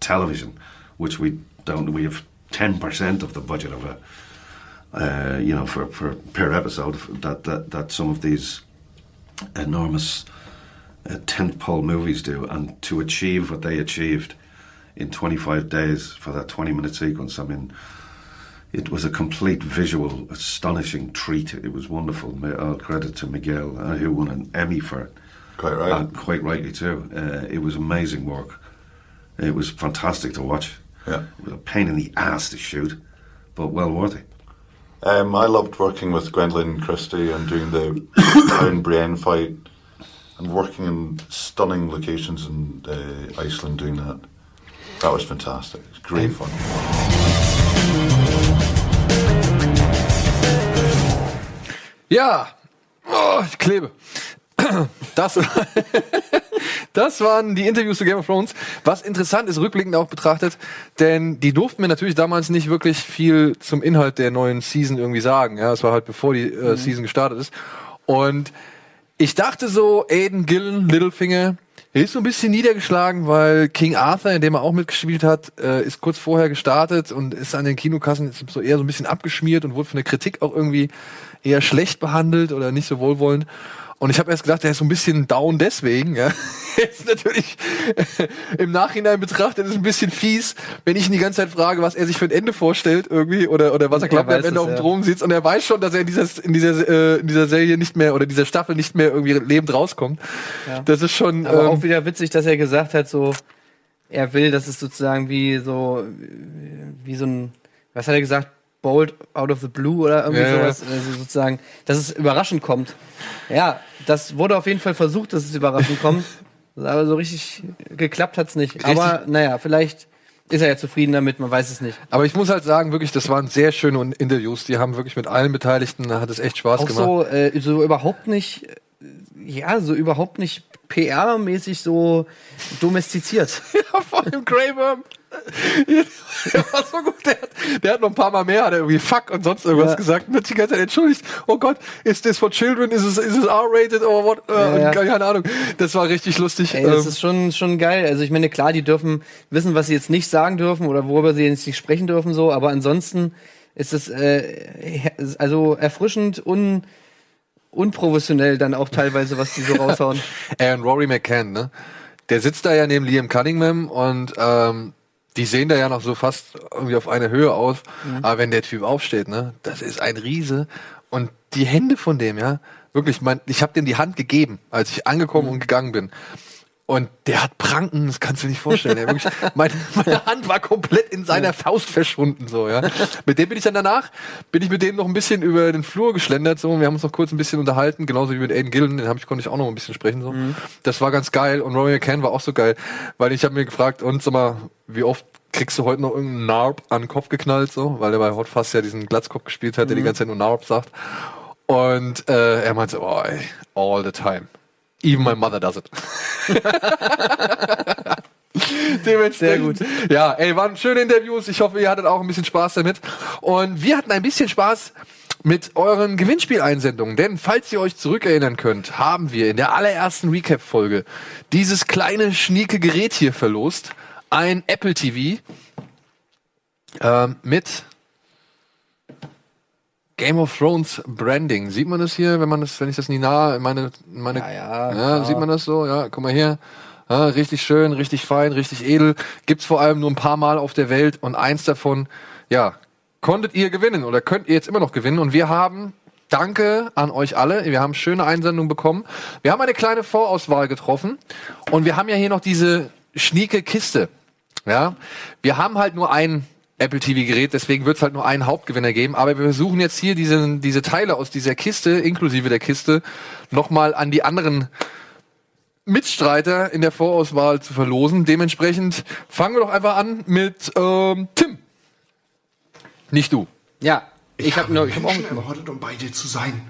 television which we don't. We have ten percent of the budget of a. Uh, you know, for, for per episode, that, that that some of these enormous uh, tentpole movies do, and to achieve what they achieved in 25 days for that 20 minute sequence, I mean, it was a complete visual, astonishing treat. It was wonderful. All credit to Miguel, uh, who won an Emmy for it. Quite right. And quite rightly too. Uh, it was amazing work. It was fantastic to watch. Yeah. It was a pain in the ass to shoot, but well worth it. Um, I loved working with Gwendolyn Christie and doing the Crown Brienne fight and working in stunning locations in uh, Iceland doing that. That was fantastic. It was great fun. Ja. Oh, ich klebe. Das, das waren die Interviews zu Game of Thrones. Was interessant ist, rückblickend auch betrachtet, denn die durften mir natürlich damals nicht wirklich viel zum Inhalt der neuen Season irgendwie sagen. Ja, es war halt bevor die äh, Season gestartet ist. Und ich dachte so, Aiden Gillen, Littlefinger, er ist so ein bisschen niedergeschlagen, weil King Arthur, in dem er auch mitgespielt hat, äh, ist kurz vorher gestartet und ist an den Kinokassen so eher so ein bisschen abgeschmiert und wurde von der Kritik auch irgendwie eher schlecht behandelt oder nicht so wohlwollend. Und ich habe erst gedacht, er ist so ein bisschen down deswegen. Ja. Jetzt natürlich im Nachhinein betrachtet ist es ein bisschen fies, wenn ich ihn die ganze Zeit frage, was er sich für ein Ende vorstellt irgendwie oder oder was er Er glaubt, weiß Ende es, auf dem ja. Thron sitzt und er weiß schon, dass er in dieser in dieser äh, in dieser Serie nicht mehr oder dieser Staffel nicht mehr irgendwie lebend rauskommt. Ja. Das ist schon Aber ähm, auch wieder witzig, dass er gesagt hat, so, er will, dass es sozusagen wie so, wie so ein, was hat er gesagt? Bold out of the blue oder irgendwie Ja, sowas. Also sozusagen, dass es überraschend kommt. Ja, das wurde auf jeden Fall versucht, dass es überraschend kommt. Aber so richtig geklappt hat's nicht. Aber naja, vielleicht ist er ja zufrieden damit, man weiß es nicht. Aber ich muss halt sagen, wirklich, das waren sehr schöne Interviews. Die haben wirklich mit allen Beteiligten, hat es echt Spaß Auch gemacht. so, äh, so überhaupt nicht, äh, ja, so überhaupt nicht PR-mäßig so domestiziert. Ja, vor allem Graham. Der war so gut. Der hat, der hat noch ein paar Mal mehr, hat er irgendwie Fuck und sonst irgendwas Ja. gesagt und hat sich die ganze Zeit entschuldigt. Oh Gott, ist das for children? Ist es, ist es R-rated or what? Äh, Ja, ja. Keine Ahnung. Das war richtig lustig. Ey, das Ähm, ist schon, schon geil. Also ich meine, klar, die dürfen wissen, was sie jetzt nicht sagen dürfen oder worüber sie jetzt nicht sprechen dürfen, so, aber ansonsten ist es äh, also erfrischend und unprofessionell dann auch teilweise, was die so raushauen. Und Rory McCann, ne? Der sitzt da ja neben Liam Cunningham und ähm, die sehen da ja noch so fast irgendwie auf eine Höhe aus. Aber wenn der Typ aufsteht, ne, das ist ein Riese. Und die Hände von dem, ja, wirklich, mein, ich habe dem die Hand gegeben, als ich angekommen und gegangen bin. Und der hat Pranken, das kannst du dir nicht vorstellen. Ey. Wirklich, meine, meine Hand war komplett in seiner Faust verschwunden, so, ja. Mit dem bin ich dann danach, bin ich mit dem noch ein bisschen über den Flur geschlendert, so. und Wir haben uns noch kurz ein bisschen unterhalten, genauso wie mit Aiden Gillen, den hab ich, konnte ich auch noch ein bisschen sprechen, so. Das war ganz geil. Und Rory McCann war auch so geil, weil ich habe mir gefragt, und sag mal, wie oft kriegst du heute noch irgendeinen Narb an den Kopf geknallt, so, weil er bei Hot Fuzz ja diesen Glatzkopf gespielt hat, der die ganze Zeit nur Narb sagt. Und äh, er meinte, oh, ey, all the time. Even my mother does it. Dementsprechend. Sehr gut. Ja, ey, waren schöne Interviews. Ich hoffe, ihr hattet auch ein bisschen Spaß damit. Und wir hatten ein bisschen Spaß mit euren Gewinnspieleinsendungen. Denn falls ihr euch zurückerinnern könnt, haben wir in der allerersten Recap-Folge dieses kleine, schnieke Gerät hier verlost. Ein Apple TV ähm, mit Game of Thrones Branding. Sieht man das hier, wenn man das, wenn ich das nie nah, meine, meine, Ja, ja, ja sieht man das so? Ja, guck mal hier. Ja, richtig schön, richtig fein, richtig edel. Gibt's vor allem nur ein paar Mal auf der Welt und eins davon, ja, konntet ihr gewinnen oder könnt ihr jetzt immer noch gewinnen und wir haben Danke an euch alle. Wir haben schöne Einsendungen bekommen. Wir haben eine kleine Vorauswahl getroffen und wir haben ja hier noch diese schnieke Kiste. Ja, wir haben halt nur ein Apple TV Gerät, deswegen wird es halt nur einen Hauptgewinner geben. Aber wir versuchen jetzt hier diese, diese Teile aus dieser Kiste, inklusive der Kiste, nochmal an die anderen Mitstreiter in der Vorauswahl zu verlosen. Dementsprechend fangen wir doch einfach an mit ähm, Tim. Nicht du. Ja, ich habe nur, ich habe auch ermordet, um bei dir zu sein.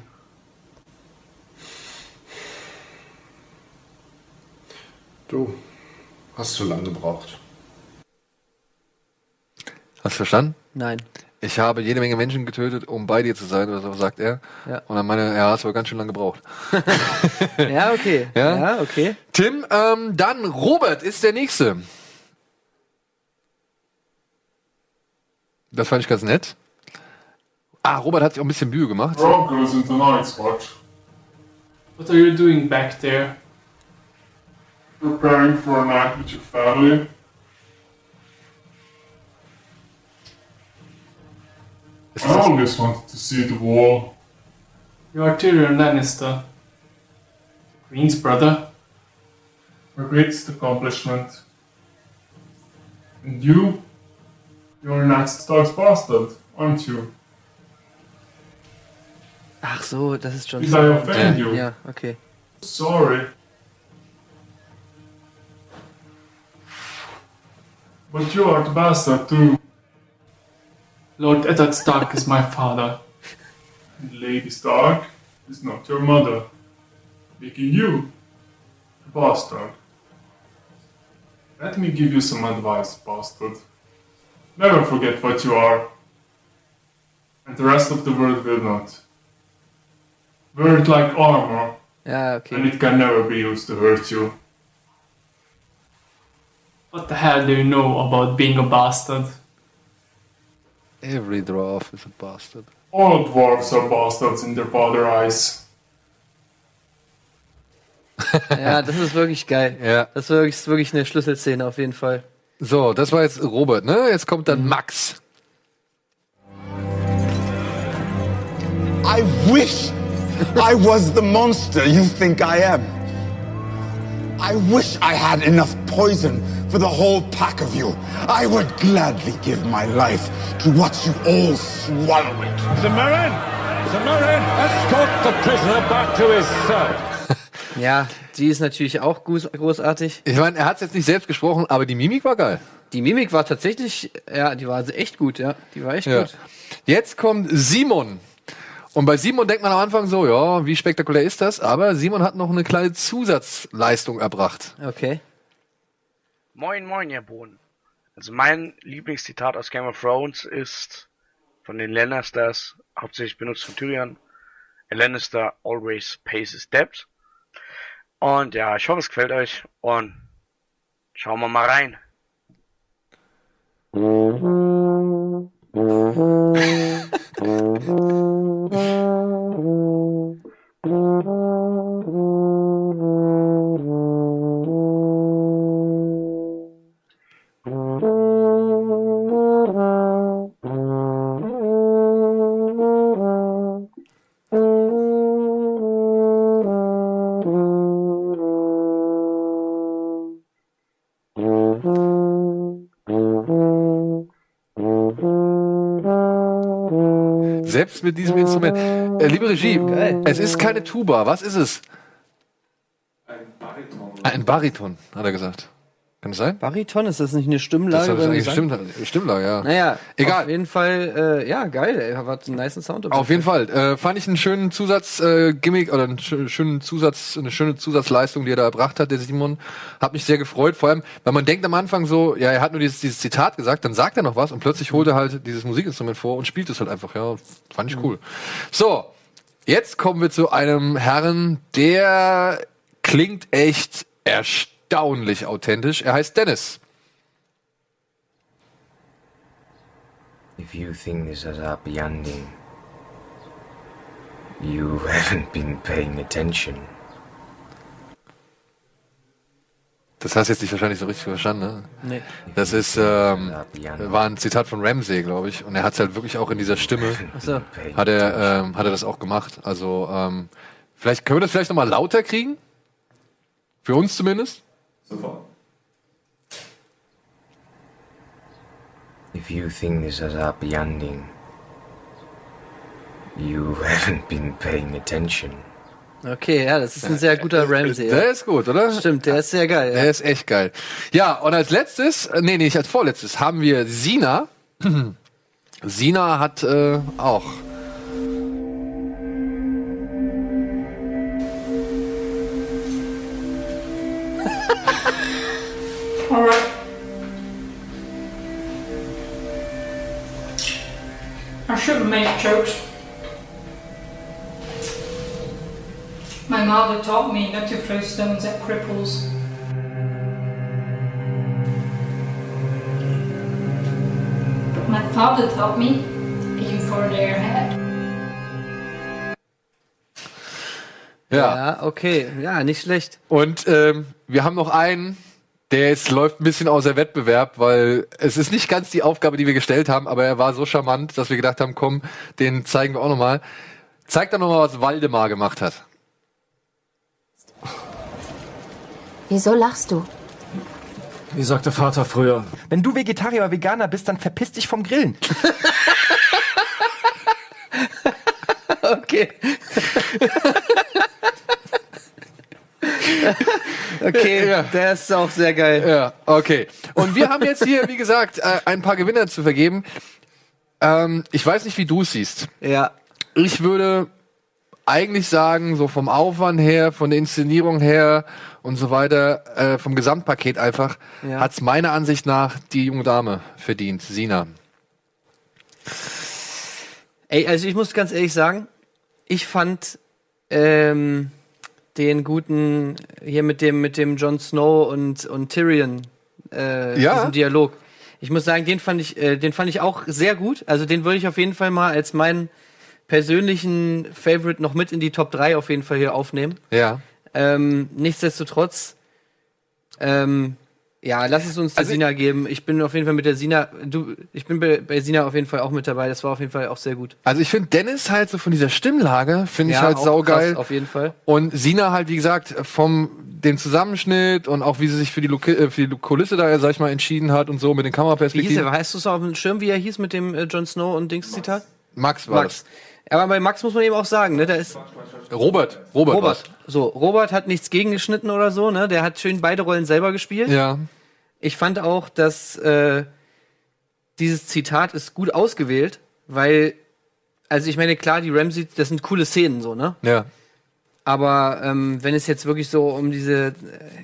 Du hast zu lange gebraucht. Hast du verstanden? Nein. Ich habe jede Menge Menschen getötet, um bei dir zu sein, oder so sagt er. Ja. Und dann meine, er, ja, hast aber ganz schön lange gebraucht. Ja, okay. Ja? ja okay. Tim, ähm, dann Robert ist der Nächste. Das fand ich ganz nett. Ah, Robert hat sich auch ein bisschen Mühe gemacht. Rob goes into Night's Watch. What are you doing back there? Preparing for a night with your family. I always wanted to see the wall. You are Tyrion Lannister. Queen's brother. Her greatest accomplishment. And you? You're Ned Stark's bastard, aren't you? Ach so, das ist schon. Did I offend you? Ja, okay. Sorry. But you are the bastard too. Lord Eddard Stark is my father. And Lady Stark is not your mother. Making you a bastard. Let me give you some advice, bastard. Never forget what you are. And the rest of the world will not. Wear it like armor ah, Ja, and it can never be used to hurt you. What the hell do you know about being a bastard? Every dwarf is a bastard. All dwarves are bastards in their father's eyes. Ja, das ist wirklich geil. Ja. Das ist wirklich, ist wirklich eine Schlüsselszene auf jeden Fall. So, das war jetzt Robert, ne? Jetzt kommt dann Max. I wish I was the monster you think I am. I wish I had enough poison for the whole pack of you. I would gladly give my life to watch you all swallow it. Samarin! Samarin, escort the prisoner back to his cell. Ja, die ist natürlich auch groß- großartig. Ich meine, er hat jetzt nicht selbst gesprochen, aber die Mimik war geil. Die Mimik war tatsächlich, ja, die war also echt gut, ja. Die war echt Ja. gut. Jetzt kommt Simon. Und bei Simon denkt man am Anfang so, ja, wie spektakulär ist das? Aber Simon hat noch eine kleine Zusatzleistung erbracht. Okay. Moin, moin, ihr Bohnen. Also mein Lieblingszitat aus Game of Thrones ist von den Lannisters, hauptsächlich benutzt von Tyrion. A Lannister always pays his debt. Und ja, ich hoffe, es gefällt euch. Und schauen wir mal rein. 음. Selbst mit diesem Instrument. Äh, liebe Regie, es ist keine Tuba. Was ist es? Ein Bariton. Ein Bariton, hat er gesagt. Kann das sein? Bariton, ist das nicht eine Das Stimmlage? ist beim eigentlich Gesang? Stimm, Stimmlage, ja. Naja, Egal. Auf jeden Fall, äh, ja, geil, ey. Hat einen nice Sound. Auf jeden Fall. Äh, fand ich einen schönen Zusatz, äh, Gimmick oder einen schö- schönen Zusatz, eine schöne Zusatzleistung, die er da erbracht hat, der Simon. Hat mich sehr gefreut. Vor allem, weil man denkt am Anfang so, ja, er hat nur dieses, dieses Zitat gesagt, dann sagt er noch was und plötzlich holt er halt dieses Musikinstrument vor und spielt es halt einfach. Ja, fand ich cool. So, jetzt kommen wir zu einem Herrn, der klingt echt erstaunlich authentisch. Er heißt Dennis. If you think this is a happy ending, you haven't been paying attention. Das hast du jetzt nicht wahrscheinlich so richtig verstanden, ne? Nee. Das ist, ähm, war ein Zitat von Ramsey, glaube ich. Und er hat es halt wirklich auch in dieser Stimme, so. hat er, ähm, hat er das auch gemacht. Also, ähm, vielleicht können wir das vielleicht nochmal lauter kriegen? Für uns zumindest? Sofort. If you think this is a happy ending, you haven't been paying attention. Okay, ja, das ist ein sehr guter Ramsey. Der Ja. ist gut, oder? Stimmt, der ist sehr geil. Der ist echt geil. Ja, und als letztes, äh, nee, nee, nicht als vorletztes, haben wir Sina. Sina hat äh, auch. Jokes. My mother taught me not to throw stones at cripples. My father taught me aim for their head. Ja. ja, okay, ja, nicht schlecht. Und ähm, wir haben noch einen, der jetzt läuft ein bisschen außer Wettbewerb, weil es ist nicht ganz die Aufgabe, die wir gestellt haben, aber er war so charmant, dass wir gedacht haben, komm, den zeigen wir auch nochmal. Zeig doch nochmal, was Waldemar gemacht hat. Wieso lachst du? Wie sagte Vater früher? Wenn du Vegetarier oder Veganer bist, dann verpiss dich vom Grillen. okay. Okay, Ja. der ist auch sehr geil. Ja, okay. Und wir haben jetzt hier, wie gesagt, äh, ein paar Gewinner zu vergeben. Ähm, ich weiß nicht, wie du es siehst. Ja. Ich würde eigentlich sagen, so vom Aufwand her, von der Inszenierung her und so weiter, äh, vom Gesamtpaket einfach, Ja. hat's meiner Ansicht nach die junge Dame verdient, Sina. Ey, also ich muss ganz ehrlich sagen, ich fand ähm, den guten hier mit dem mit dem Jon Snow und und Tyrion äh, Ja. diesen Dialog. Ich muss sagen, den fand ich äh, den fand ich auch sehr gut. Also den würde ich auf jeden Fall mal als meinen persönlichen Favorite noch mit in die Top 3 auf jeden Fall hier aufnehmen. Ja. Ähm, nichtsdestotrotz, ähm, ja, lass es uns der Also- Sina geben. Ich bin auf jeden Fall mit der Sina, du, ich bin bei, bei Sina auf jeden Fall auch mit dabei. Das war auf jeden Fall auch sehr gut. Also ich finde Dennis halt so von dieser Stimmlage, finde ich Ja, halt auch saugeil. krass, auf jeden Fall. Und Sina halt, wie gesagt, vom dem Zusammenschnitt und auch wie sie sich für die, Loki äh, für die Kulisse da, sag ich mal, entschieden hat und so mit den Wie hieß Kameraperspektiven. er? Weißt du so auf dem Schirm, wie er hieß mit dem äh, Jon Snow und Dings Zitat? Max war Max. Aber bei Max muss man eben auch sagen, ne, der ist. Robert. Robert. Robert. So, Robert hat nichts gegengeschnitten oder so, ne? Der hat schön beide Rollen selber gespielt. Ja. Ich fand auch, dass äh, dieses Zitat ist gut ausgewählt, weil, also ich meine, klar, die Ramsey, das sind coole Szenen so, ne? Ja. Aber ähm, wenn es jetzt wirklich so um diese, äh,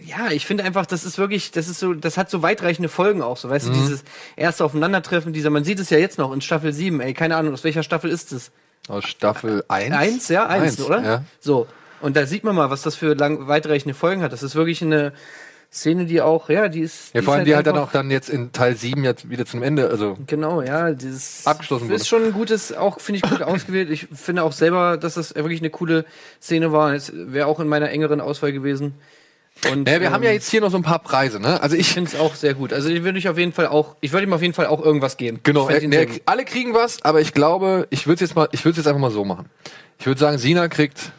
ja, ich finde einfach, das ist wirklich, das ist so, das hat so weitreichende Folgen auch so, weißt Mhm. du, dieses erste Aufeinandertreffen, dieser, man sieht es ja jetzt noch in Staffel 7, ey, keine Ahnung, aus welcher Staffel ist es? Aus Staffel 1? Eins, ja, eins, oder? Ja. So. Und da sieht man mal, was das für lang, weitreichende Folgen hat. Das ist wirklich eine Szene, die auch, ja, die ist. Ja, die vor allem, die halt dann auch dann jetzt in Teil 7 jetzt wieder zum Ende, also Genau, ja, dieses abgeschlossen wurde. ist schon ein gutes, auch finde ich gut ausgewählt. Ich finde auch selber, dass das wirklich eine coole Szene war. Es wäre auch in meiner engeren Auswahl gewesen. Und, Ja, wir haben ja ähm, jetzt hier noch so ein paar Preise, ne? Also ich finde es auch sehr gut. Also ich würde ich auf jeden Fall auch, ich würde ihm auf jeden Fall auch irgendwas geben. Genau, er, ne, alle kriegen was, aber ich glaube, ich würde jetzt mal, ich würde jetzt einfach mal so machen. Ich würde sagen, Sina kriegt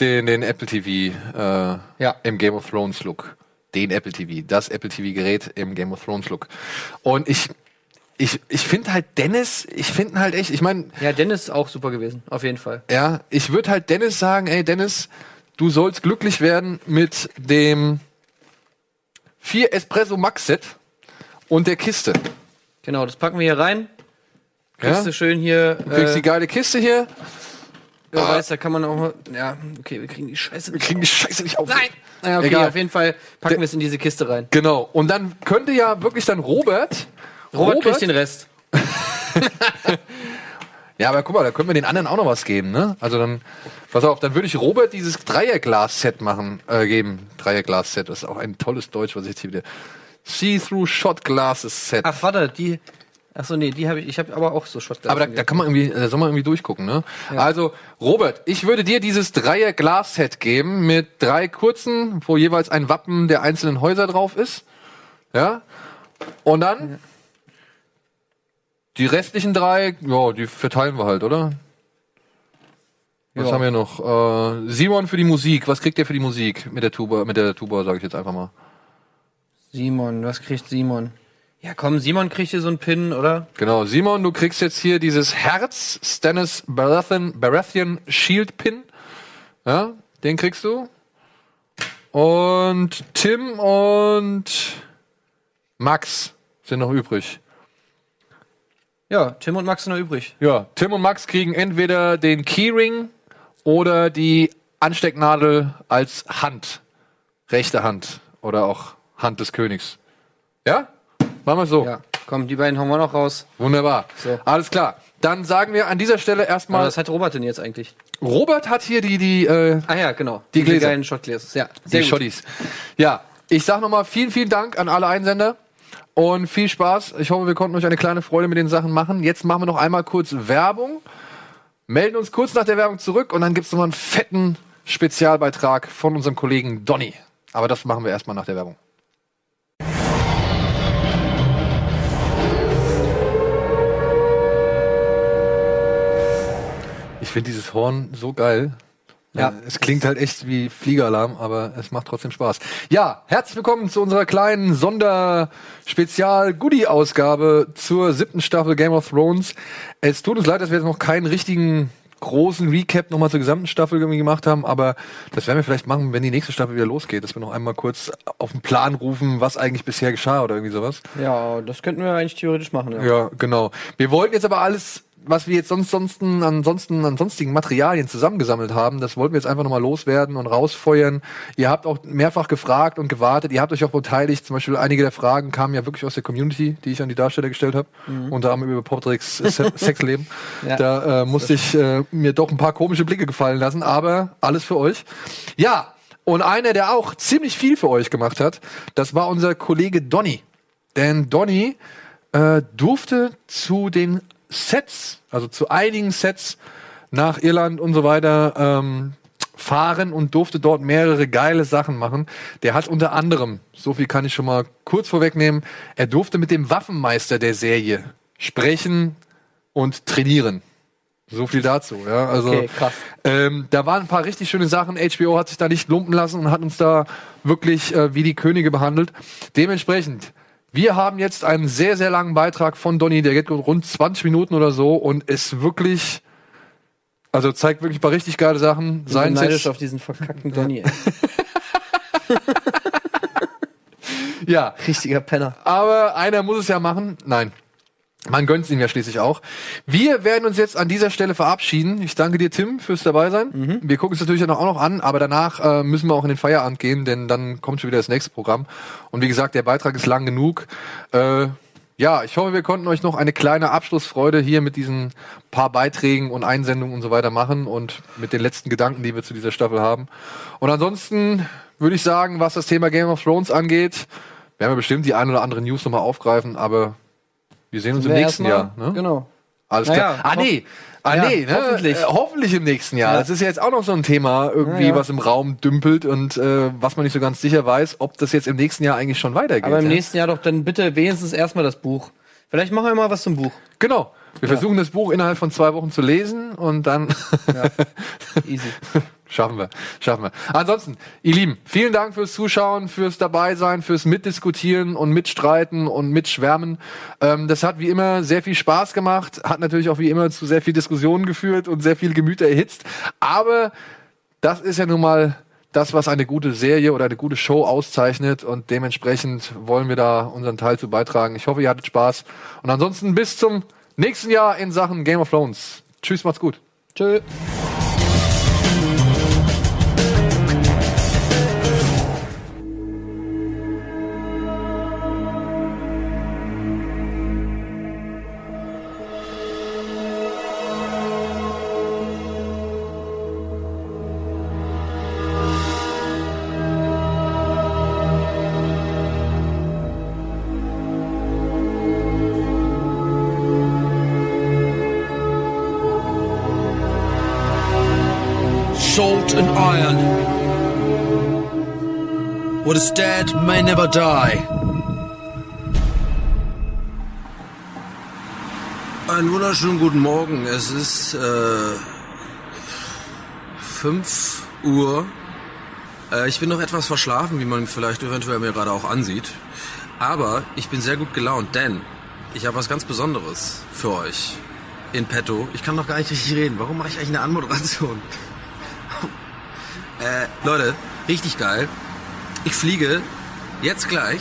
den, den Apple TV äh, Ja. im Game of Thrones Look. Den Apple TV, das Apple TV Gerät im Game of Thrones Look. Und ich, ich, ich finde halt Dennis, ich finde halt echt, ich meine, Ja, Dennis ist auch super gewesen, auf jeden Fall. ja, ich würde halt Dennis sagen, ey Dennis, du sollst glücklich werden mit dem vier Espresso Max Set und der Kiste. Genau, das packen wir hier rein. Kriegst Ja? du schön hier. Du kriegst die geile Kiste hier. Wer weiß, da kann man auch mal. Ja, okay, wir kriegen die Scheiße. Wir kriegen die Scheiße nicht auf. Nein! Ja, okay, Egal. auf jeden Fall packen wir es in diese Kiste rein. Genau. Und dann könnte ja wirklich dann Robert. Robert kriegt den Rest. Ja, aber guck mal, da können wir den anderen auch noch was geben, ne? Also dann, pass auf, dann würde ich Robert dieses Dreierglas-Set machen, äh, geben. Dreierglas-Set, das ist auch ein tolles Deutsch, was ich jetzt hier wieder. See-through Shot Glasses Set. Ach, warte, die. Achso, nee, die habe ich. Ich habe aber auch so Shotglas. Aber da, da kann man irgendwie, da soll man irgendwie durchgucken, ne? Also, Robert, ich würde dir dieses Dreier-Glas-Set geben mit drei kurzen, wo jeweils ein Wappen der einzelnen Häuser drauf ist. Ja? Und dann die restlichen drei, ja, die verteilen wir halt, oder? Was Ja. haben wir noch? Äh, Simon für die Musik. Was kriegt der für die Musik mit der Tuba? Mit der Tuba, sage ich jetzt einfach mal. Simon, was kriegt Simon? Ja, komm, Simon kriegt hier so einen Pin, oder? Genau, Simon, du kriegst jetzt hier dieses Herz Stannis Baratheon, Baratheon Shield Pin. Ja, den kriegst du. Und Tim und Max sind noch übrig. Ja, Tim und Max sind noch übrig. Ja, Tim und Max kriegen entweder den Keyring oder die Anstecknadel als Hand. Rechte Hand. Oder auch Hand des Königs. Ja? Machen wir so. Ja, komm, die beiden hauen wir noch raus. Wunderbar. So. Alles klar. Dann sagen wir an dieser Stelle erstmal. Was hat Robert denn jetzt eigentlich? Robert hat hier die, die, äh, Ah ja, genau. Die Gläser. geilen Shotgläser. Ja, die gut. Schottis. Ja, ich sag nochmal vielen, vielen Dank an alle Einsender und viel Spaß. Ich hoffe, wir konnten euch eine kleine Freude mit den Sachen machen. Jetzt machen wir noch einmal kurz Werbung, melden uns kurz nach der Werbung zurück und dann gibt's nochmal einen fetten Spezialbeitrag von unserem Kollegen Donny. Aber das machen wir erstmal nach der Werbung. Ich finde dieses Horn so geil. Ja. Ja. Es klingt halt echt wie Fliegeralarm, aber es macht trotzdem Spaß. Ja, herzlich willkommen zu unserer kleinen Sonder-Spezial-Goodie-Ausgabe zur siebten Staffel Game of Thrones. Es tut uns leid, dass wir jetzt noch keinen richtigen großen Recap nochmal zur gesamten Staffel gemacht haben, aber das werden wir vielleicht machen, wenn die nächste Staffel wieder losgeht, dass wir noch einmal kurz auf den Plan rufen, was eigentlich bisher geschah oder irgendwie sowas. Ja, das könnten wir eigentlich theoretisch machen. Ja. Ja, genau. Wir wollten jetzt aber alles, was wir jetzt sonst, sonst ansonsten an sonstigen Materialien zusammengesammelt haben, das wollten wir jetzt einfach nochmal loswerden und rausfeuern. Ihr habt auch mehrfach gefragt und gewartet, ihr habt euch auch beteiligt. Zum Beispiel einige der Fragen kamen ja wirklich aus der Community, die ich an die Darsteller gestellt habe. Mhm. Unter anderem über Patricks Se Sexleben. Ja. Da äh, musste ich äh, mir doch ein paar komische Blicke gefallen lassen, aber alles für euch. Ja, und einer, der auch ziemlich viel für euch gemacht hat, das war unser Kollege Donny. Denn Donny äh, durfte zu den Sets, also zu einigen Sets nach Irland und so weiter ähm, fahren und durfte dort mehrere geile Sachen machen. Der hat unter anderem, so viel kann ich schon mal kurz vorwegnehmen, er durfte mit dem Waffenmeister der Serie sprechen und trainieren. So viel dazu, ja. Also Okay, krass. ähm, da waren ein paar richtig schöne Sachen. HBO hat sich da nicht lumpen lassen und hat uns da wirklich äh, wie die Könige behandelt. Dementsprechend, wir haben jetzt einen sehr, sehr langen Beitrag von Donny, der geht rund 20 Minuten oder so und ist wirklich, also zeigt wirklich ein paar richtig geile Sachen. Ich bin neidisch auf diesen verkackten Donny. ja. Richtiger Penner. Aber einer muss es ja machen. Nein. Man gönnt ihm ja schließlich auch. Wir werden uns jetzt an dieser Stelle verabschieden. Ich danke dir, Tim, fürs Dabeisein. Mhm. Wir gucken es natürlich auch noch an, aber danach äh, müssen wir auch in den Feierabend gehen, denn dann kommt schon wieder das nächste Programm. Und wie gesagt, der Beitrag ist lang genug. Äh, ja, ich hoffe, wir konnten euch noch eine kleine Abschlussfreude hier mit diesen paar Beiträgen und Einsendungen und so weiter machen und mit den letzten Gedanken, die wir zu dieser Staffel haben. Und ansonsten würde ich sagen, was das Thema Game of Thrones angeht, werden wir bestimmt die ein oder andere News nochmal aufgreifen, aber wir sehen uns im nächsten Jahr. Ne? Genau. Alles Naja, klar. Ah, hoff- nee. Ah, Ja, nee, ne? hoffentlich. Äh, hoffentlich im nächsten Jahr. Ja. Das ist ja jetzt auch noch so ein Thema, irgendwie, Ja, was im Raum dümpelt und äh, was man nicht so ganz sicher weiß, ob das jetzt im nächsten Jahr eigentlich schon weitergeht. Aber im nächsten Jahr doch dann bitte wenigstens erstmal das Buch. Vielleicht machen wir mal was zum Buch. Genau. Wir versuchen das Buch innerhalb von zwei Wochen zu lesen und dann Easy. Schaffen wir, schaffen wir. Ansonsten, ihr Lieben, vielen Dank fürs Zuschauen, fürs Dabeisein, fürs Mitdiskutieren und Mitstreiten und Mitschwärmen. Ähm, das hat wie immer sehr viel Spaß gemacht, hat natürlich auch wie immer zu sehr viel Diskussionen geführt und sehr viel Gemüter erhitzt. Aber das ist ja nun mal das, was eine gute Serie oder eine gute Show auszeichnet und dementsprechend wollen wir da unseren Teil zu beitragen. Ich hoffe, ihr hattet Spaß und ansonsten bis zum nächsten Jahr in Sachen Game of Thrones. Tschüss, macht's gut. Tschö. And iron. What is dead may never die. Einen wunderschönen guten Morgen. Es ist äh, 5 Uhr. Äh, ich bin noch etwas verschlafen, wie man vielleicht eventuell mir gerade auch ansieht. Aber ich bin sehr gut gelaunt, denn ich habe was ganz Besonderes für euch in petto. Ich kann noch gar nicht richtig reden. Warum mache ich eigentlich eine Anmoderation? Äh, Leute, richtig geil. Ich fliege jetzt gleich.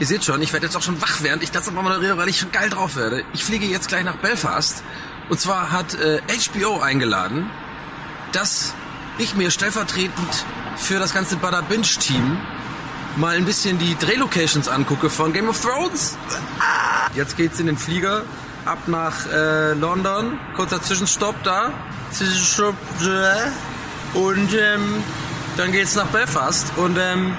Ihr seht schon, ich werde jetzt auch schon wach, während ich das nochmal moderiere, weil ich schon geil drauf werde. Ich fliege jetzt gleich nach Belfast. Und zwar hat äh, HBO eingeladen, dass ich mir stellvertretend für das ganze Bada Binge Team mal ein bisschen die Drehlocations angucke von Game of Thrones. Jetzt geht's in den Flieger ab nach äh, London. Kurzer Zwischenstopp da. Zwischenstopp. äh. Und ähm, dann geht's nach Belfast. Und ähm,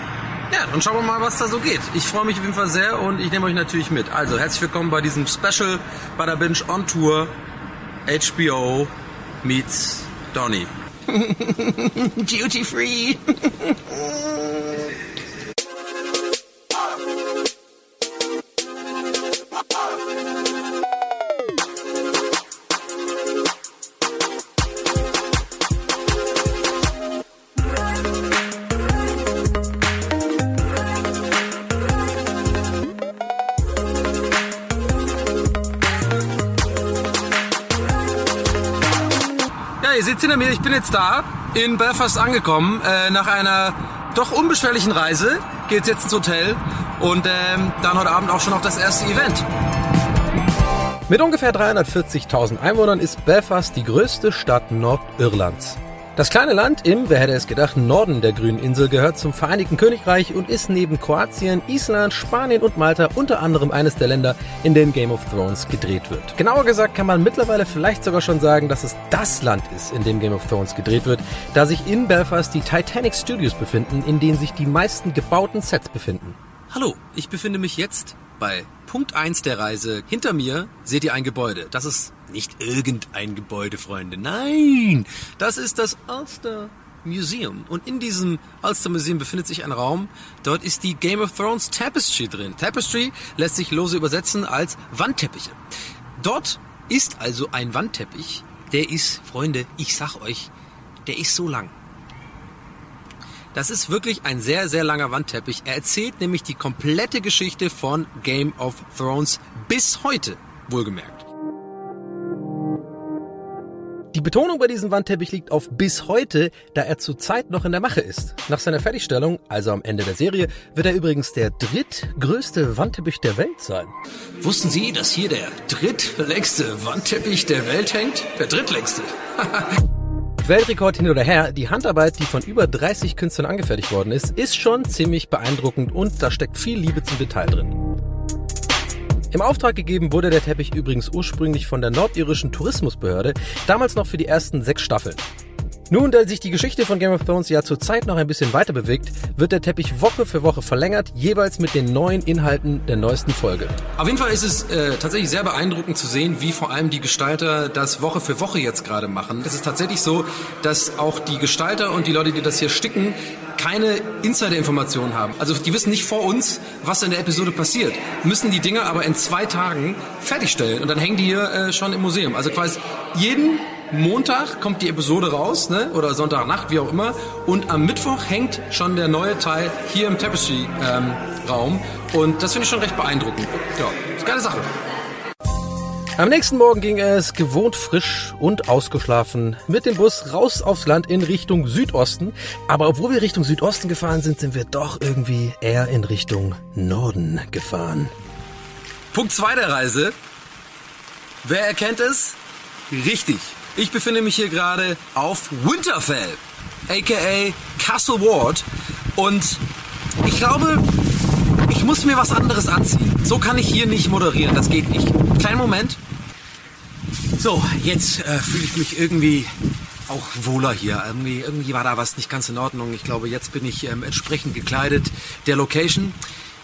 ja, dann schauen wir mal, was da so geht. Ich freue mich auf jeden Fall sehr und ich nehme euch natürlich mit. Also herzlich willkommen bei diesem Special Bada Binge on Tour. HBO meets Donny. Duty free. seht hinter mir, ich bin jetzt da, in Belfast angekommen. Äh, nach einer doch unbeschwerlichen Reise geht's jetzt ins Hotel und ähm, dann heute Abend auch schon auf das erste Event. Mit ungefähr 340.000 Einwohnern ist Belfast die größte Stadt Nordirlands. Das kleine Land im, wer hätte es gedacht, Norden der grünen Insel gehört zum Vereinigten Königreich und ist neben Kroatien, Island, Spanien und Malta unter anderem eines der Länder, in denen Game of Thrones gedreht wird. Genauer gesagt kann man mittlerweile vielleicht sogar schon sagen, dass es das Land ist, in dem Game of Thrones gedreht wird, da sich in Belfast die Titanic Studios befinden, in denen sich die meisten gebauten Sets befinden. Hallo, ich befinde mich jetzt bei Punkt 1 der Reise. Hinter mir seht ihr ein Gebäude. Das ist nicht irgendein Gebäude, Freunde. Nein, das ist das Ulster Museum. Und in diesem Ulster Museum befindet sich ein Raum. Dort ist die Game of Thrones Tapestry drin. Tapestry lässt sich lose übersetzen als Wandteppiche. Dort ist also ein Wandteppich. Der ist, Freunde, ich sag euch, der ist so lang. Das ist wirklich ein sehr, sehr langer Wandteppich. Er erzählt nämlich die komplette Geschichte von Game of Thrones bis heute, wohlgemerkt. Die Betonung bei diesem Wandteppich liegt auf bis heute, da er zurzeit noch in der Mache ist. Nach seiner Fertigstellung, also am Ende der Serie, wird er übrigens der drittgrößte Wandteppich der Welt sein. Wussten Sie, dass hier der drittlängste Wandteppich der Welt hängt? Der drittlängste. Weltrekord hin oder her, die Handarbeit, die von über 30 Künstlern angefertigt worden ist, ist schon ziemlich beeindruckend und da steckt viel Liebe zum Detail drin. Im Auftrag gegeben wurde der Teppich übrigens ursprünglich von der nordirischen Tourismusbehörde, damals noch für die ersten sechs Staffeln. Nun, da sich die Geschichte von Game of Thrones ja zurzeit noch ein bisschen weiter bewegt, wird der Teppich Woche für Woche verlängert, jeweils mit den neuen Inhalten der neuesten Folge. Auf jeden Fall ist es äh, tatsächlich sehr beeindruckend zu sehen, wie vor allem die Gestalter das Woche für Woche jetzt gerade machen. Es ist tatsächlich so, dass auch die Gestalter und die Leute, die das hier sticken, keine Insider-Informationen haben. Also die wissen nicht vor uns, was in der Episode passiert, müssen die Dinge aber in zwei Tagen fertigstellen und dann hängen die hier äh, schon im Museum. Also quasi jeden Montag kommt die Episode raus, ne? oder Sonntagnacht, wie auch immer. Und am Mittwoch hängt schon der neue Teil hier im Tapestry-Raum. und das finde ich schon recht beeindruckend. Ja, ist eine geile Sache. Am nächsten Morgen ging es gewohnt frisch und ausgeschlafen mit dem Bus raus aufs Land in Richtung Südosten. Aber obwohl wir Richtung Südosten gefahren sind, sind wir doch irgendwie eher in Richtung Norden gefahren. Punkt 2 der Reise. Wer erkennt es? Richtig. Ich befinde mich hier gerade auf Winterfell, aka Castle Ward. Und ich glaube, ich muss mir was anderes anziehen. So kann ich hier nicht moderieren, das geht nicht. Kleinen Moment. So, jetzt äh, fühle ich mich irgendwie auch wohler hier. Irgendwie, irgendwie war da was nicht ganz in Ordnung. Ich glaube, jetzt bin ich ähm, entsprechend gekleidet der Location.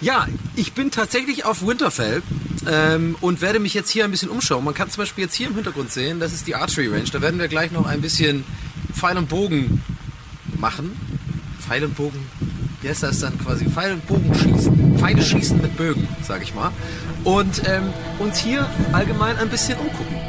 Ja, ich bin tatsächlich auf Winterfell ähm, und werde mich jetzt hier ein bisschen umschauen. Man kann zum Beispiel jetzt hier im Hintergrund sehen, das ist die Archery Range. Da werden wir gleich noch ein bisschen Pfeil und Bogen machen. Pfeil und Bogen, wie heißt das dann quasi? Pfeil und Bogen schießen. Pfeile schießen mit Bögen, sag ich mal. Und ähm, uns hier allgemein ein bisschen umgucken.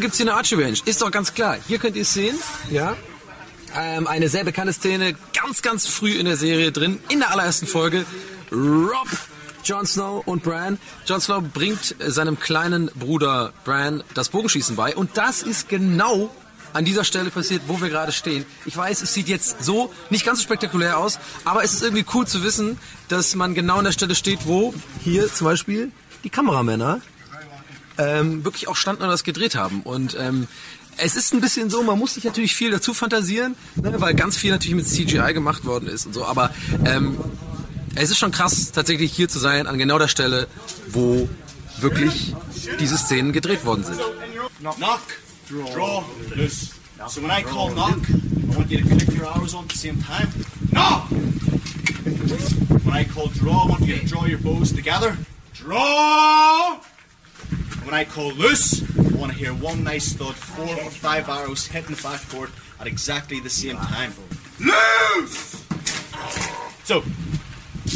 Warum gibt's hier eine Archery Range? Ist doch ganz klar. Hier könnt ihr es sehen. Ja. Ähm, eine sehr bekannte Szene, ganz, ganz früh in der Serie drin, in der allerersten Folge. Rob, Jon Snow und Bran. Jon Snow bringt äh, seinem kleinen Bruder Bran das Bogenschießen bei. Und das ist genau an dieser Stelle passiert, wo wir gerade stehen. Ich weiß, es sieht jetzt so nicht ganz so spektakulär aus, aber es ist irgendwie cool zu wissen, dass man genau an der Stelle steht, wo hier zum Beispiel die Kameramänner ähm, wirklich auch standen und das gedreht haben. Und ähm, es ist ein bisschen so, man muss sich natürlich viel dazu fantasieren, ne, weil ganz viel natürlich mit CGI gemacht worden ist und so. Aber ähm, es ist schon krass, tatsächlich hier zu sein, an genau der Stelle, wo wirklich diese Szenen gedreht worden sind. Knock, draw, loose. So when I call knock, I want you to click your arrows on at the same time. Knock! When I call draw, I want you to draw your bows together. Draw! When I call loose, I want to hear one nice thud, four or five arrows hitting the backboard at exactly the same time. Loose! So,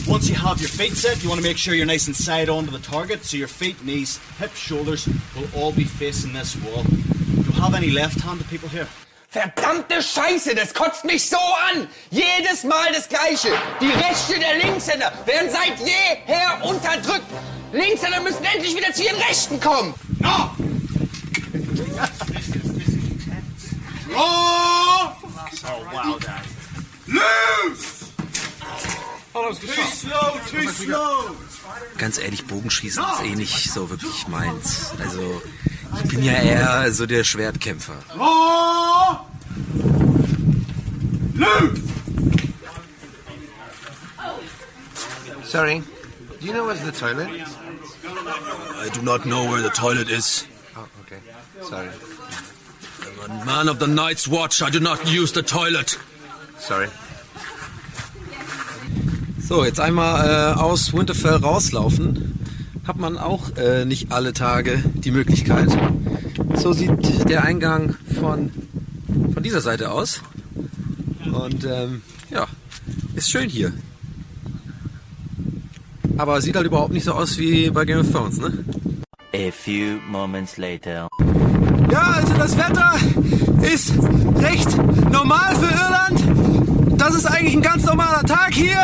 once you have your feet set, you want to make sure you're nice and side on to the target, so your feet, knees, hips, shoulders will all be facing this wall. Do you have any left-handed people here? Verdammte Scheiße, das kotzt mich so an! Jedes Mal das Gleiche! Die Rechte der Linkshänder werden seit jeher unterdrückt! Linkshänder müssen endlich wieder zu ihren Rechten kommen! No! Draw! Oh, wow, Dad. Loose! Too slow, too slow! Ganz ehrlich, Bogenschießen ist eh nicht so wirklich meins. Also, ich bin ja eher so der Schwertkämpfer. Sorry, do you know where's the toilet? I do not know where the toilet is. Oh, okay. Sorry. I'm a man of the Night's Watch. I do not use the toilet. Sorry. So, jetzt einmal äh, aus Winterfell rauslaufen. Hat man auch äh, nicht alle Tage die Möglichkeit. So sieht der Eingang von, von dieser Seite aus. Und ähm, ja, ist schön hier. Aber sieht halt überhaupt nicht so aus wie bei Game of Thrones, ne? A few moments later. Ja, also das Wetter ist recht normal für Irland. Das ist eigentlich ein ganz normaler Tag hier.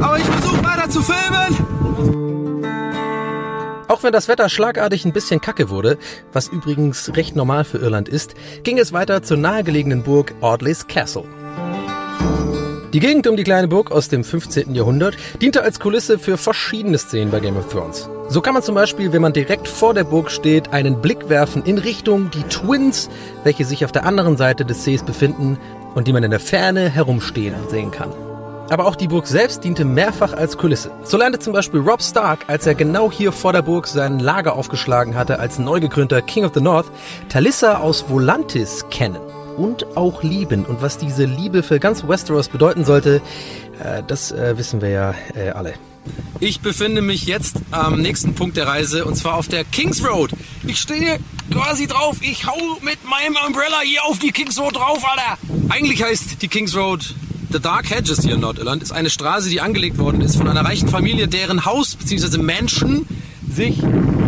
Aber ich versuche weiter zu filmen. Auch wenn das Wetter schlagartig ein bisschen kacke wurde, was übrigens recht normal für Irland ist, ging es weiter zur nahegelegenen Burg Audley's Castle. Die Gegend um die kleine Burg aus dem 15. Jahrhundert diente als Kulisse für verschiedene Szenen bei Game of Thrones. So kann man zum Beispiel, wenn man direkt vor der Burg steht, einen Blick werfen in Richtung die Twins, welche sich auf der anderen Seite des Sees befinden und die man in der Ferne herumstehen sehen kann. Aber auch die Burg selbst diente mehrfach als Kulisse. So lernte zum Beispiel Rob Stark, als er genau hier vor der Burg sein Lager aufgeschlagen hatte als neu gekrönter King of the North, Talissa aus Volantis kennen und auch lieben. Und was diese Liebe für ganz Westeros bedeuten sollte, äh, das äh, wissen wir ja äh, alle. Ich befinde mich jetzt am nächsten Punkt der Reise und zwar auf der Kings Road. Ich stehe quasi drauf. Ich hau mit meinem Umbrella hier auf die Kings Road drauf, Alter. Eigentlich heißt die Kings Road The Dark Hedges hier in Nordirland. Ist eine Straße, die angelegt worden ist von einer reichen Familie, deren Haus bzw. Mansion sich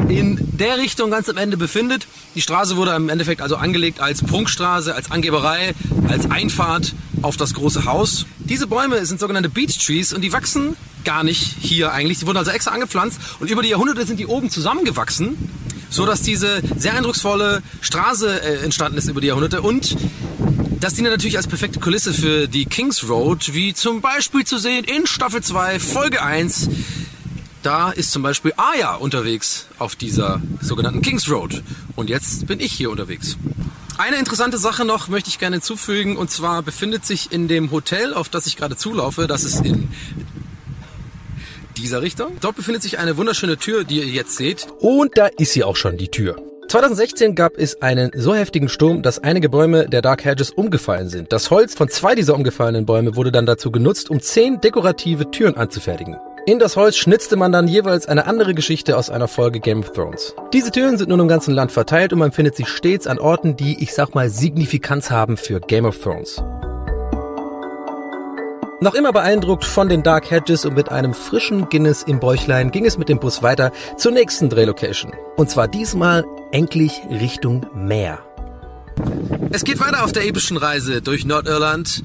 in der Richtung ganz am Ende befindet. Die Straße wurde im Endeffekt also angelegt als Prunkstraße, als Angeberei, als Einfahrt auf das große Haus. Diese Bäume sind sogenannte Beach Trees und die wachsen gar nicht hier eigentlich. Die wurden also extra angepflanzt und über die Jahrhunderte sind die oben zusammengewachsen, so dass diese sehr eindrucksvolle Straße äh, entstanden ist über die Jahrhunderte und das dient natürlich als perfekte Kulisse für die Kings Road, wie zum Beispiel zu sehen in Staffel 2, Folge 1. Da ist zum Beispiel Aya unterwegs auf dieser sogenannten Kings Road. Und jetzt bin ich hier unterwegs. Eine interessante Sache noch möchte ich gerne hinzufügen. Und zwar befindet sich in dem Hotel, auf das ich gerade zulaufe, das ist in dieser Richtung. Dort befindet sich eine wunderschöne Tür, die ihr jetzt seht. Und da ist sie auch schon, die Tür. 2016 gab es einen so heftigen Sturm, dass einige Bäume der Dark Hedges umgefallen sind. Das Holz von zwei dieser umgefallenen Bäume wurde dann dazu genutzt, um zehn dekorative Türen anzufertigen. In das Holz schnitzte man dann jeweils eine andere Geschichte aus einer Folge Game of Thrones. Diese Türen sind nun im ganzen Land verteilt und man findet sie stets an Orten, die, ich sag mal, Signifikanz haben für Game of Thrones. Noch immer beeindruckt von den Dark Hedges und mit einem frischen Guinness im Bäuchlein ging es mit dem Bus weiter zur nächsten Drehlocation. Und zwar diesmal endlich Richtung Meer. Es geht weiter auf der epischen Reise durch Nordirland.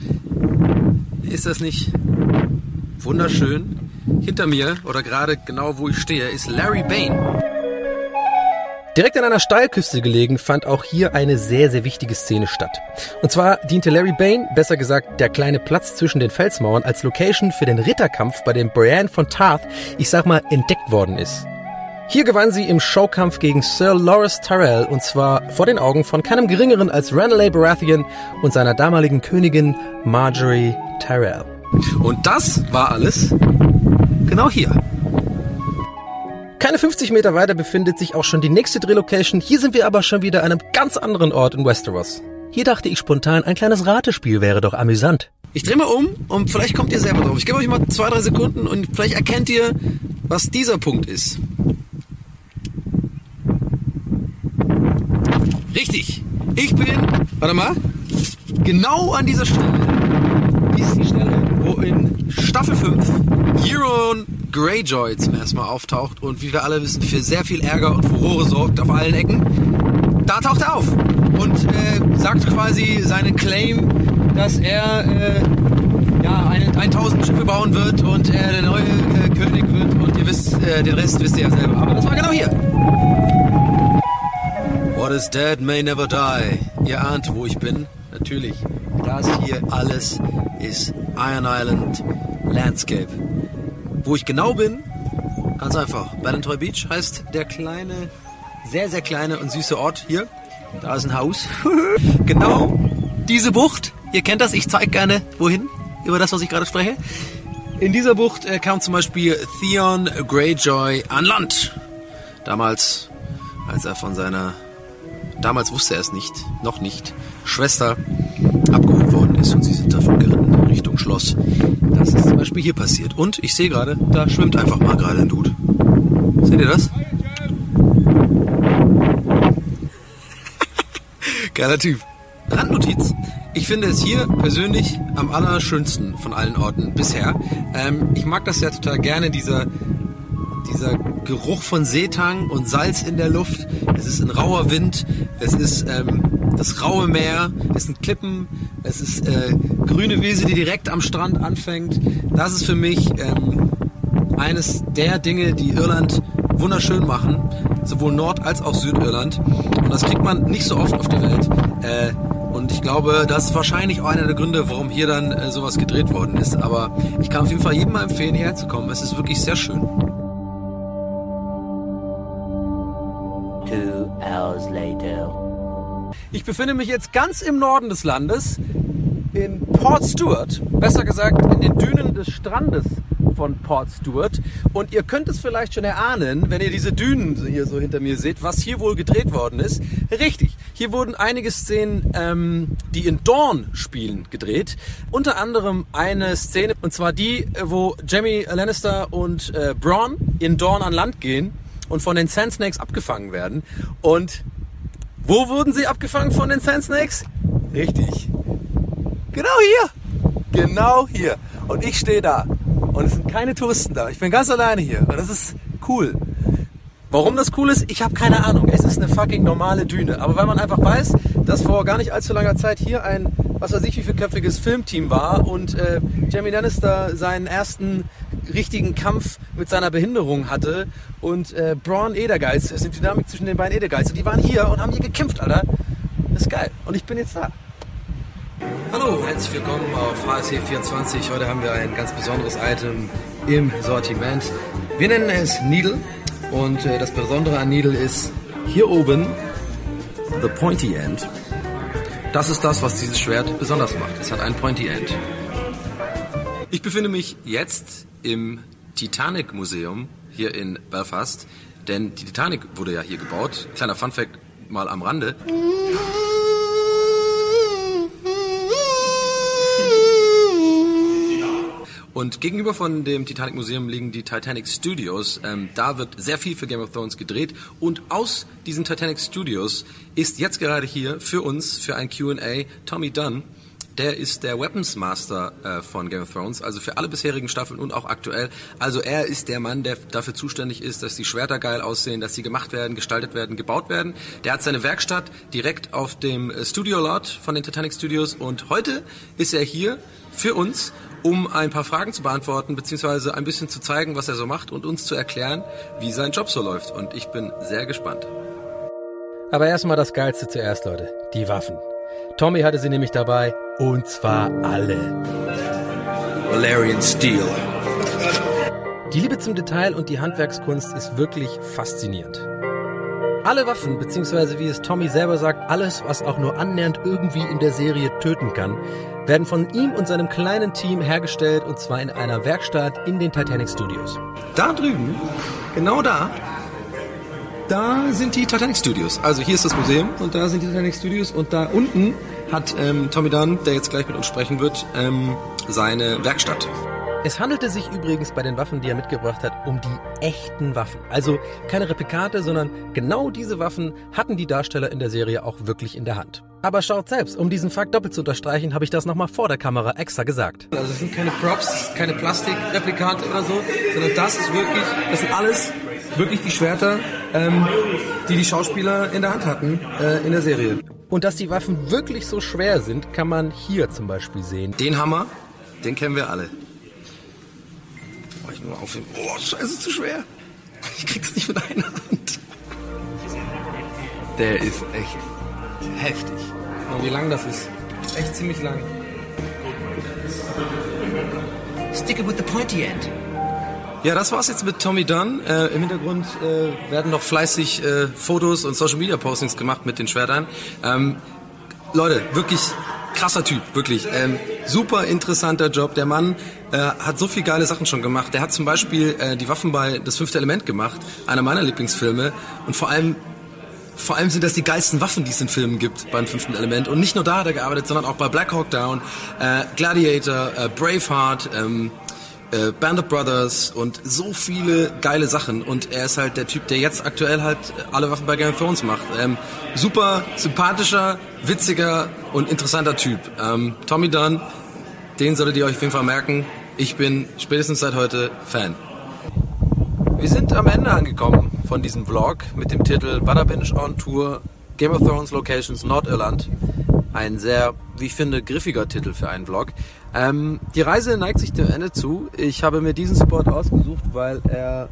Ist das nicht wunderschön? Hinter mir, oder gerade genau wo ich stehe, ist Larry Bain. Direkt an einer Steilküste gelegen fand auch hier eine sehr, sehr wichtige Szene statt. Und zwar diente Larry Bain, besser gesagt der kleine Platz zwischen den Felsmauern, als Location für den Ritterkampf, bei dem Brienne von Tarth, ich sag mal, entdeckt worden ist. Hier gewann sie im Showkampf gegen Sir Loras Tyrell und zwar vor den Augen von keinem geringeren als Ranelagh Baratheon und seiner damaligen Königin Marjorie Tyrell. Und das war alles genau hier. Keine 50 Meter weiter befindet sich auch schon die nächste Drehlocation. Hier sind wir aber schon wieder an einem ganz anderen Ort in Westeros. Hier dachte ich spontan, ein kleines Ratespiel wäre doch amüsant. Ich drehe mal um und vielleicht kommt ihr selber drauf. Ich gebe euch mal zwei, drei Sekunden und vielleicht erkennt ihr, was dieser Punkt ist. Richtig. Ich bin, warte mal, genau an dieser Stelle. Dies ist die Stelle, wo in Staffel 5 Euron Greyjoy zum ersten Mal auftaucht und wie wir alle wissen, für sehr viel Ärger und Furore sorgt auf allen Ecken. Da taucht er auf und äh, sagt quasi seinen Claim, dass er äh, ja, eine, 1000 Schiffe bauen wird und er der neue äh, König wird und ihr wisst, äh, den Rest wisst ihr ja selber. Aber das war genau hier. What is dead may never die. Ihr ahnt, wo ich bin. Natürlich. Das hier alles ist Iron Island Landscape. Wo ich genau bin, ganz einfach. Ballantoy Beach heißt der kleine, sehr, sehr kleine und süße Ort hier. Da ist ein Haus. genau diese Bucht. Ihr kennt das, ich zeige gerne wohin, über das, was ich gerade spreche. In dieser Bucht äh, kam zum Beispiel Theon Greyjoy an Land. Damals, als er von seiner, damals wusste er es nicht, noch nicht, Schwester abgeholt worden ist und sie sind davon geritten Richtung Schloss. Das ist zum Beispiel hier passiert. Und ich sehe gerade, da schwimmt einfach mal gerade ein Dude. Seht ihr das? Geiler Typ. Randnotiz. Ich finde es hier persönlich am allerschönsten von allen Orten bisher. Ähm, ich mag das ja total gerne, dieser, dieser Geruch von Seetang und Salz in der Luft. Es ist ein rauer Wind. Es ist ähm, das raue Meer. Es sind Klippen. Es ist äh, grüne Wiese, die direkt am Strand anfängt. Das ist für mich ähm, eines der Dinge, die Irland wunderschön machen, sowohl Nord- als auch Südirland. Und das kriegt man nicht so oft auf der Welt. Äh, und ich glaube, das ist wahrscheinlich auch einer der Gründe, warum hier dann äh, sowas gedreht worden ist. Aber ich kann auf jeden Fall jedem mal empfehlen, hierher zu kommen. Es ist wirklich sehr schön. Ich befinde mich jetzt ganz im Norden des Landes. in Port Stewart, besser gesagt in den Dünen des Strandes von Port Stewart. Und ihr könnt es vielleicht schon erahnen, wenn ihr diese Dünen hier so hinter mir seht, was hier wohl gedreht worden ist. Richtig, hier wurden einige Szenen, ähm, die in Dawn spielen, gedreht. Unter anderem eine Szene, und zwar die, äh, wo Jamie Lannister und äh, Braun in Dawn an Land gehen und von den Sand Snakes abgefangen werden. Und wo wurden sie abgefangen von den Sand Snakes? Richtig. Genau hier. Genau hier. Und ich stehe da. Und es sind keine Touristen da. Ich bin ganz alleine hier. Und das ist cool. Warum das cool ist, ich habe keine Ahnung. Es ist eine fucking normale Düne. Aber weil man einfach weiß, dass vor gar nicht allzu langer Zeit hier ein, was weiß ich, wie vielköpfiges Filmteam war und äh, Jamie Lannister seinen ersten richtigen Kampf mit seiner Behinderung hatte und äh, Braun Edergeiz, es ist die Dynamik zwischen den beiden Edergeiz, die waren hier und haben hier gekämpft, Alter. Das ist geil. Und ich bin jetzt da. Hallo, herzlich willkommen auf HSC 24. Heute haben wir ein ganz besonderes Item im Sortiment. Wir nennen es Needle und äh, das Besondere an Needle ist hier oben the pointy end. Das ist das, was dieses Schwert besonders macht. Es hat ein pointy end. Ich befinde mich jetzt im Titanic Museum hier in Belfast, denn die Titanic wurde ja hier gebaut. Kleiner Funfact mal am Rande. Und gegenüber von dem Titanic Museum liegen die Titanic Studios. Ähm, da wird sehr viel für Game of Thrones gedreht. Und aus diesen Titanic Studios ist jetzt gerade hier für uns, für ein Q&A, Tommy Dunn. Der ist der Weapons Master äh, von Game of Thrones, also für alle bisherigen Staffeln und auch aktuell. Also er ist der Mann, der dafür zuständig ist, dass die Schwerter geil aussehen, dass sie gemacht werden, gestaltet werden, gebaut werden. Der hat seine Werkstatt direkt auf dem äh, Studio Lot von den Titanic Studios und heute ist er hier für uns, um ein paar Fragen zu beantworten, beziehungsweise ein bisschen zu zeigen, was er so macht und uns zu erklären, wie sein Job so läuft. Und ich bin sehr gespannt. Aber erstmal das Geilste zuerst, Leute. Die Waffen. Tommy hatte sie nämlich dabei. Und zwar alle. Valerian Steel. Die Liebe zum Detail und die Handwerkskunst ist wirklich faszinierend. Alle Waffen, beziehungsweise wie es Tommy selber sagt, alles, was auch nur annähernd irgendwie in der Serie töten kann, werden von ihm und seinem kleinen Team hergestellt und zwar in einer Werkstatt in den Titanic Studios. Da drüben, genau da, da sind die Titanic Studios. Also hier ist das Museum und da sind die Titanic Studios und da unten hat ähm, Tommy Dunn, der jetzt gleich mit uns sprechen wird, ähm, seine Werkstatt. Es handelte sich übrigens bei den Waffen, die er mitgebracht hat, um die echten Waffen. Also keine Replikate, sondern genau diese Waffen hatten die Darsteller in der Serie auch wirklich in der Hand. Aber schaut selbst, um diesen Fakt doppelt zu unterstreichen, habe ich das nochmal vor der Kamera extra gesagt. Also es sind keine Props, keine Plastikreplikate oder so, sondern das ist wirklich, das sind alles wirklich die Schwerter, ähm, die die Schauspieler in der Hand hatten äh, in der Serie. Und dass die Waffen wirklich so schwer sind, kann man hier zum Beispiel sehen. Den Hammer, den kennen wir alle. Oh, ich nur aufheben. Oh, scheiße, zu schwer. Ich krieg's nicht mit einer Hand. Der ist echt heftig. Und wie lang das ist? Echt ziemlich lang. Stick it with the pointy end. Ja, das war's jetzt mit Tommy Dunn. Äh, Im Hintergrund äh, werden noch fleißig äh, Fotos und Social Media Postings gemacht mit den Schwertern. Ähm, Leute, wirklich krasser Typ, wirklich. Ähm, super interessanter Job. Der Mann äh, hat so viel geile Sachen schon gemacht. Der hat zum Beispiel äh, die Waffen bei Das fünfte Element gemacht, einer meiner Lieblingsfilme. Und vor allem vor allem sind das die geilsten Waffen, die es in Filmen gibt beim fünften Element. Und nicht nur da hat er gearbeitet, sondern auch bei Black Hawk Down, äh, Gladiator, äh, Braveheart, ähm, äh, Band of Brothers und so viele geile Sachen. Und er ist halt der Typ, der jetzt aktuell halt alle Waffen bei Game of Thrones macht. Ähm, super sympathischer, witziger und interessanter Typ. Ähm, Tommy Dunn, den solltet ihr euch auf jeden Fall merken. Ich bin spätestens seit heute Fan. Wir sind am Ende angekommen von diesem Vlog mit dem Titel Butter Binge on Tour Game of Thrones Locations Nordirland. Ein sehr, wie ich finde, griffiger Titel für einen Vlog. Ähm, die Reise neigt sich dem Ende zu. Ich habe mir diesen Spot ausgesucht, weil er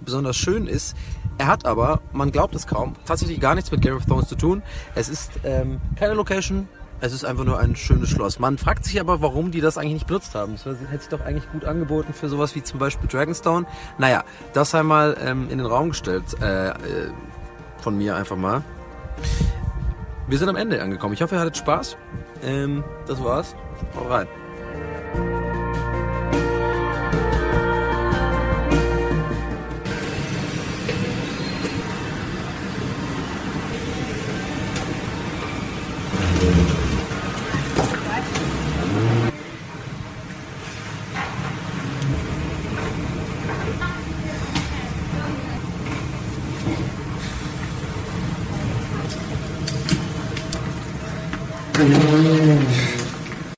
besonders schön ist. Er hat aber, man glaubt es kaum, tatsächlich gar nichts mit Game of Thrones zu tun. Es ist ähm, keine Location, es ist einfach nur ein schönes Schloss. Man fragt sich aber, warum die das eigentlich nicht benutzt haben. Das hätte sich doch eigentlich gut angeboten für sowas wie zum Beispiel Dragonstone. Naja, das einmal ähm, in den Raum gestellt äh, äh, von mir einfach mal. Wir sind am Ende angekommen. Ich hoffe, ihr hattet Spaß. Ähm, das war's. Hau rein.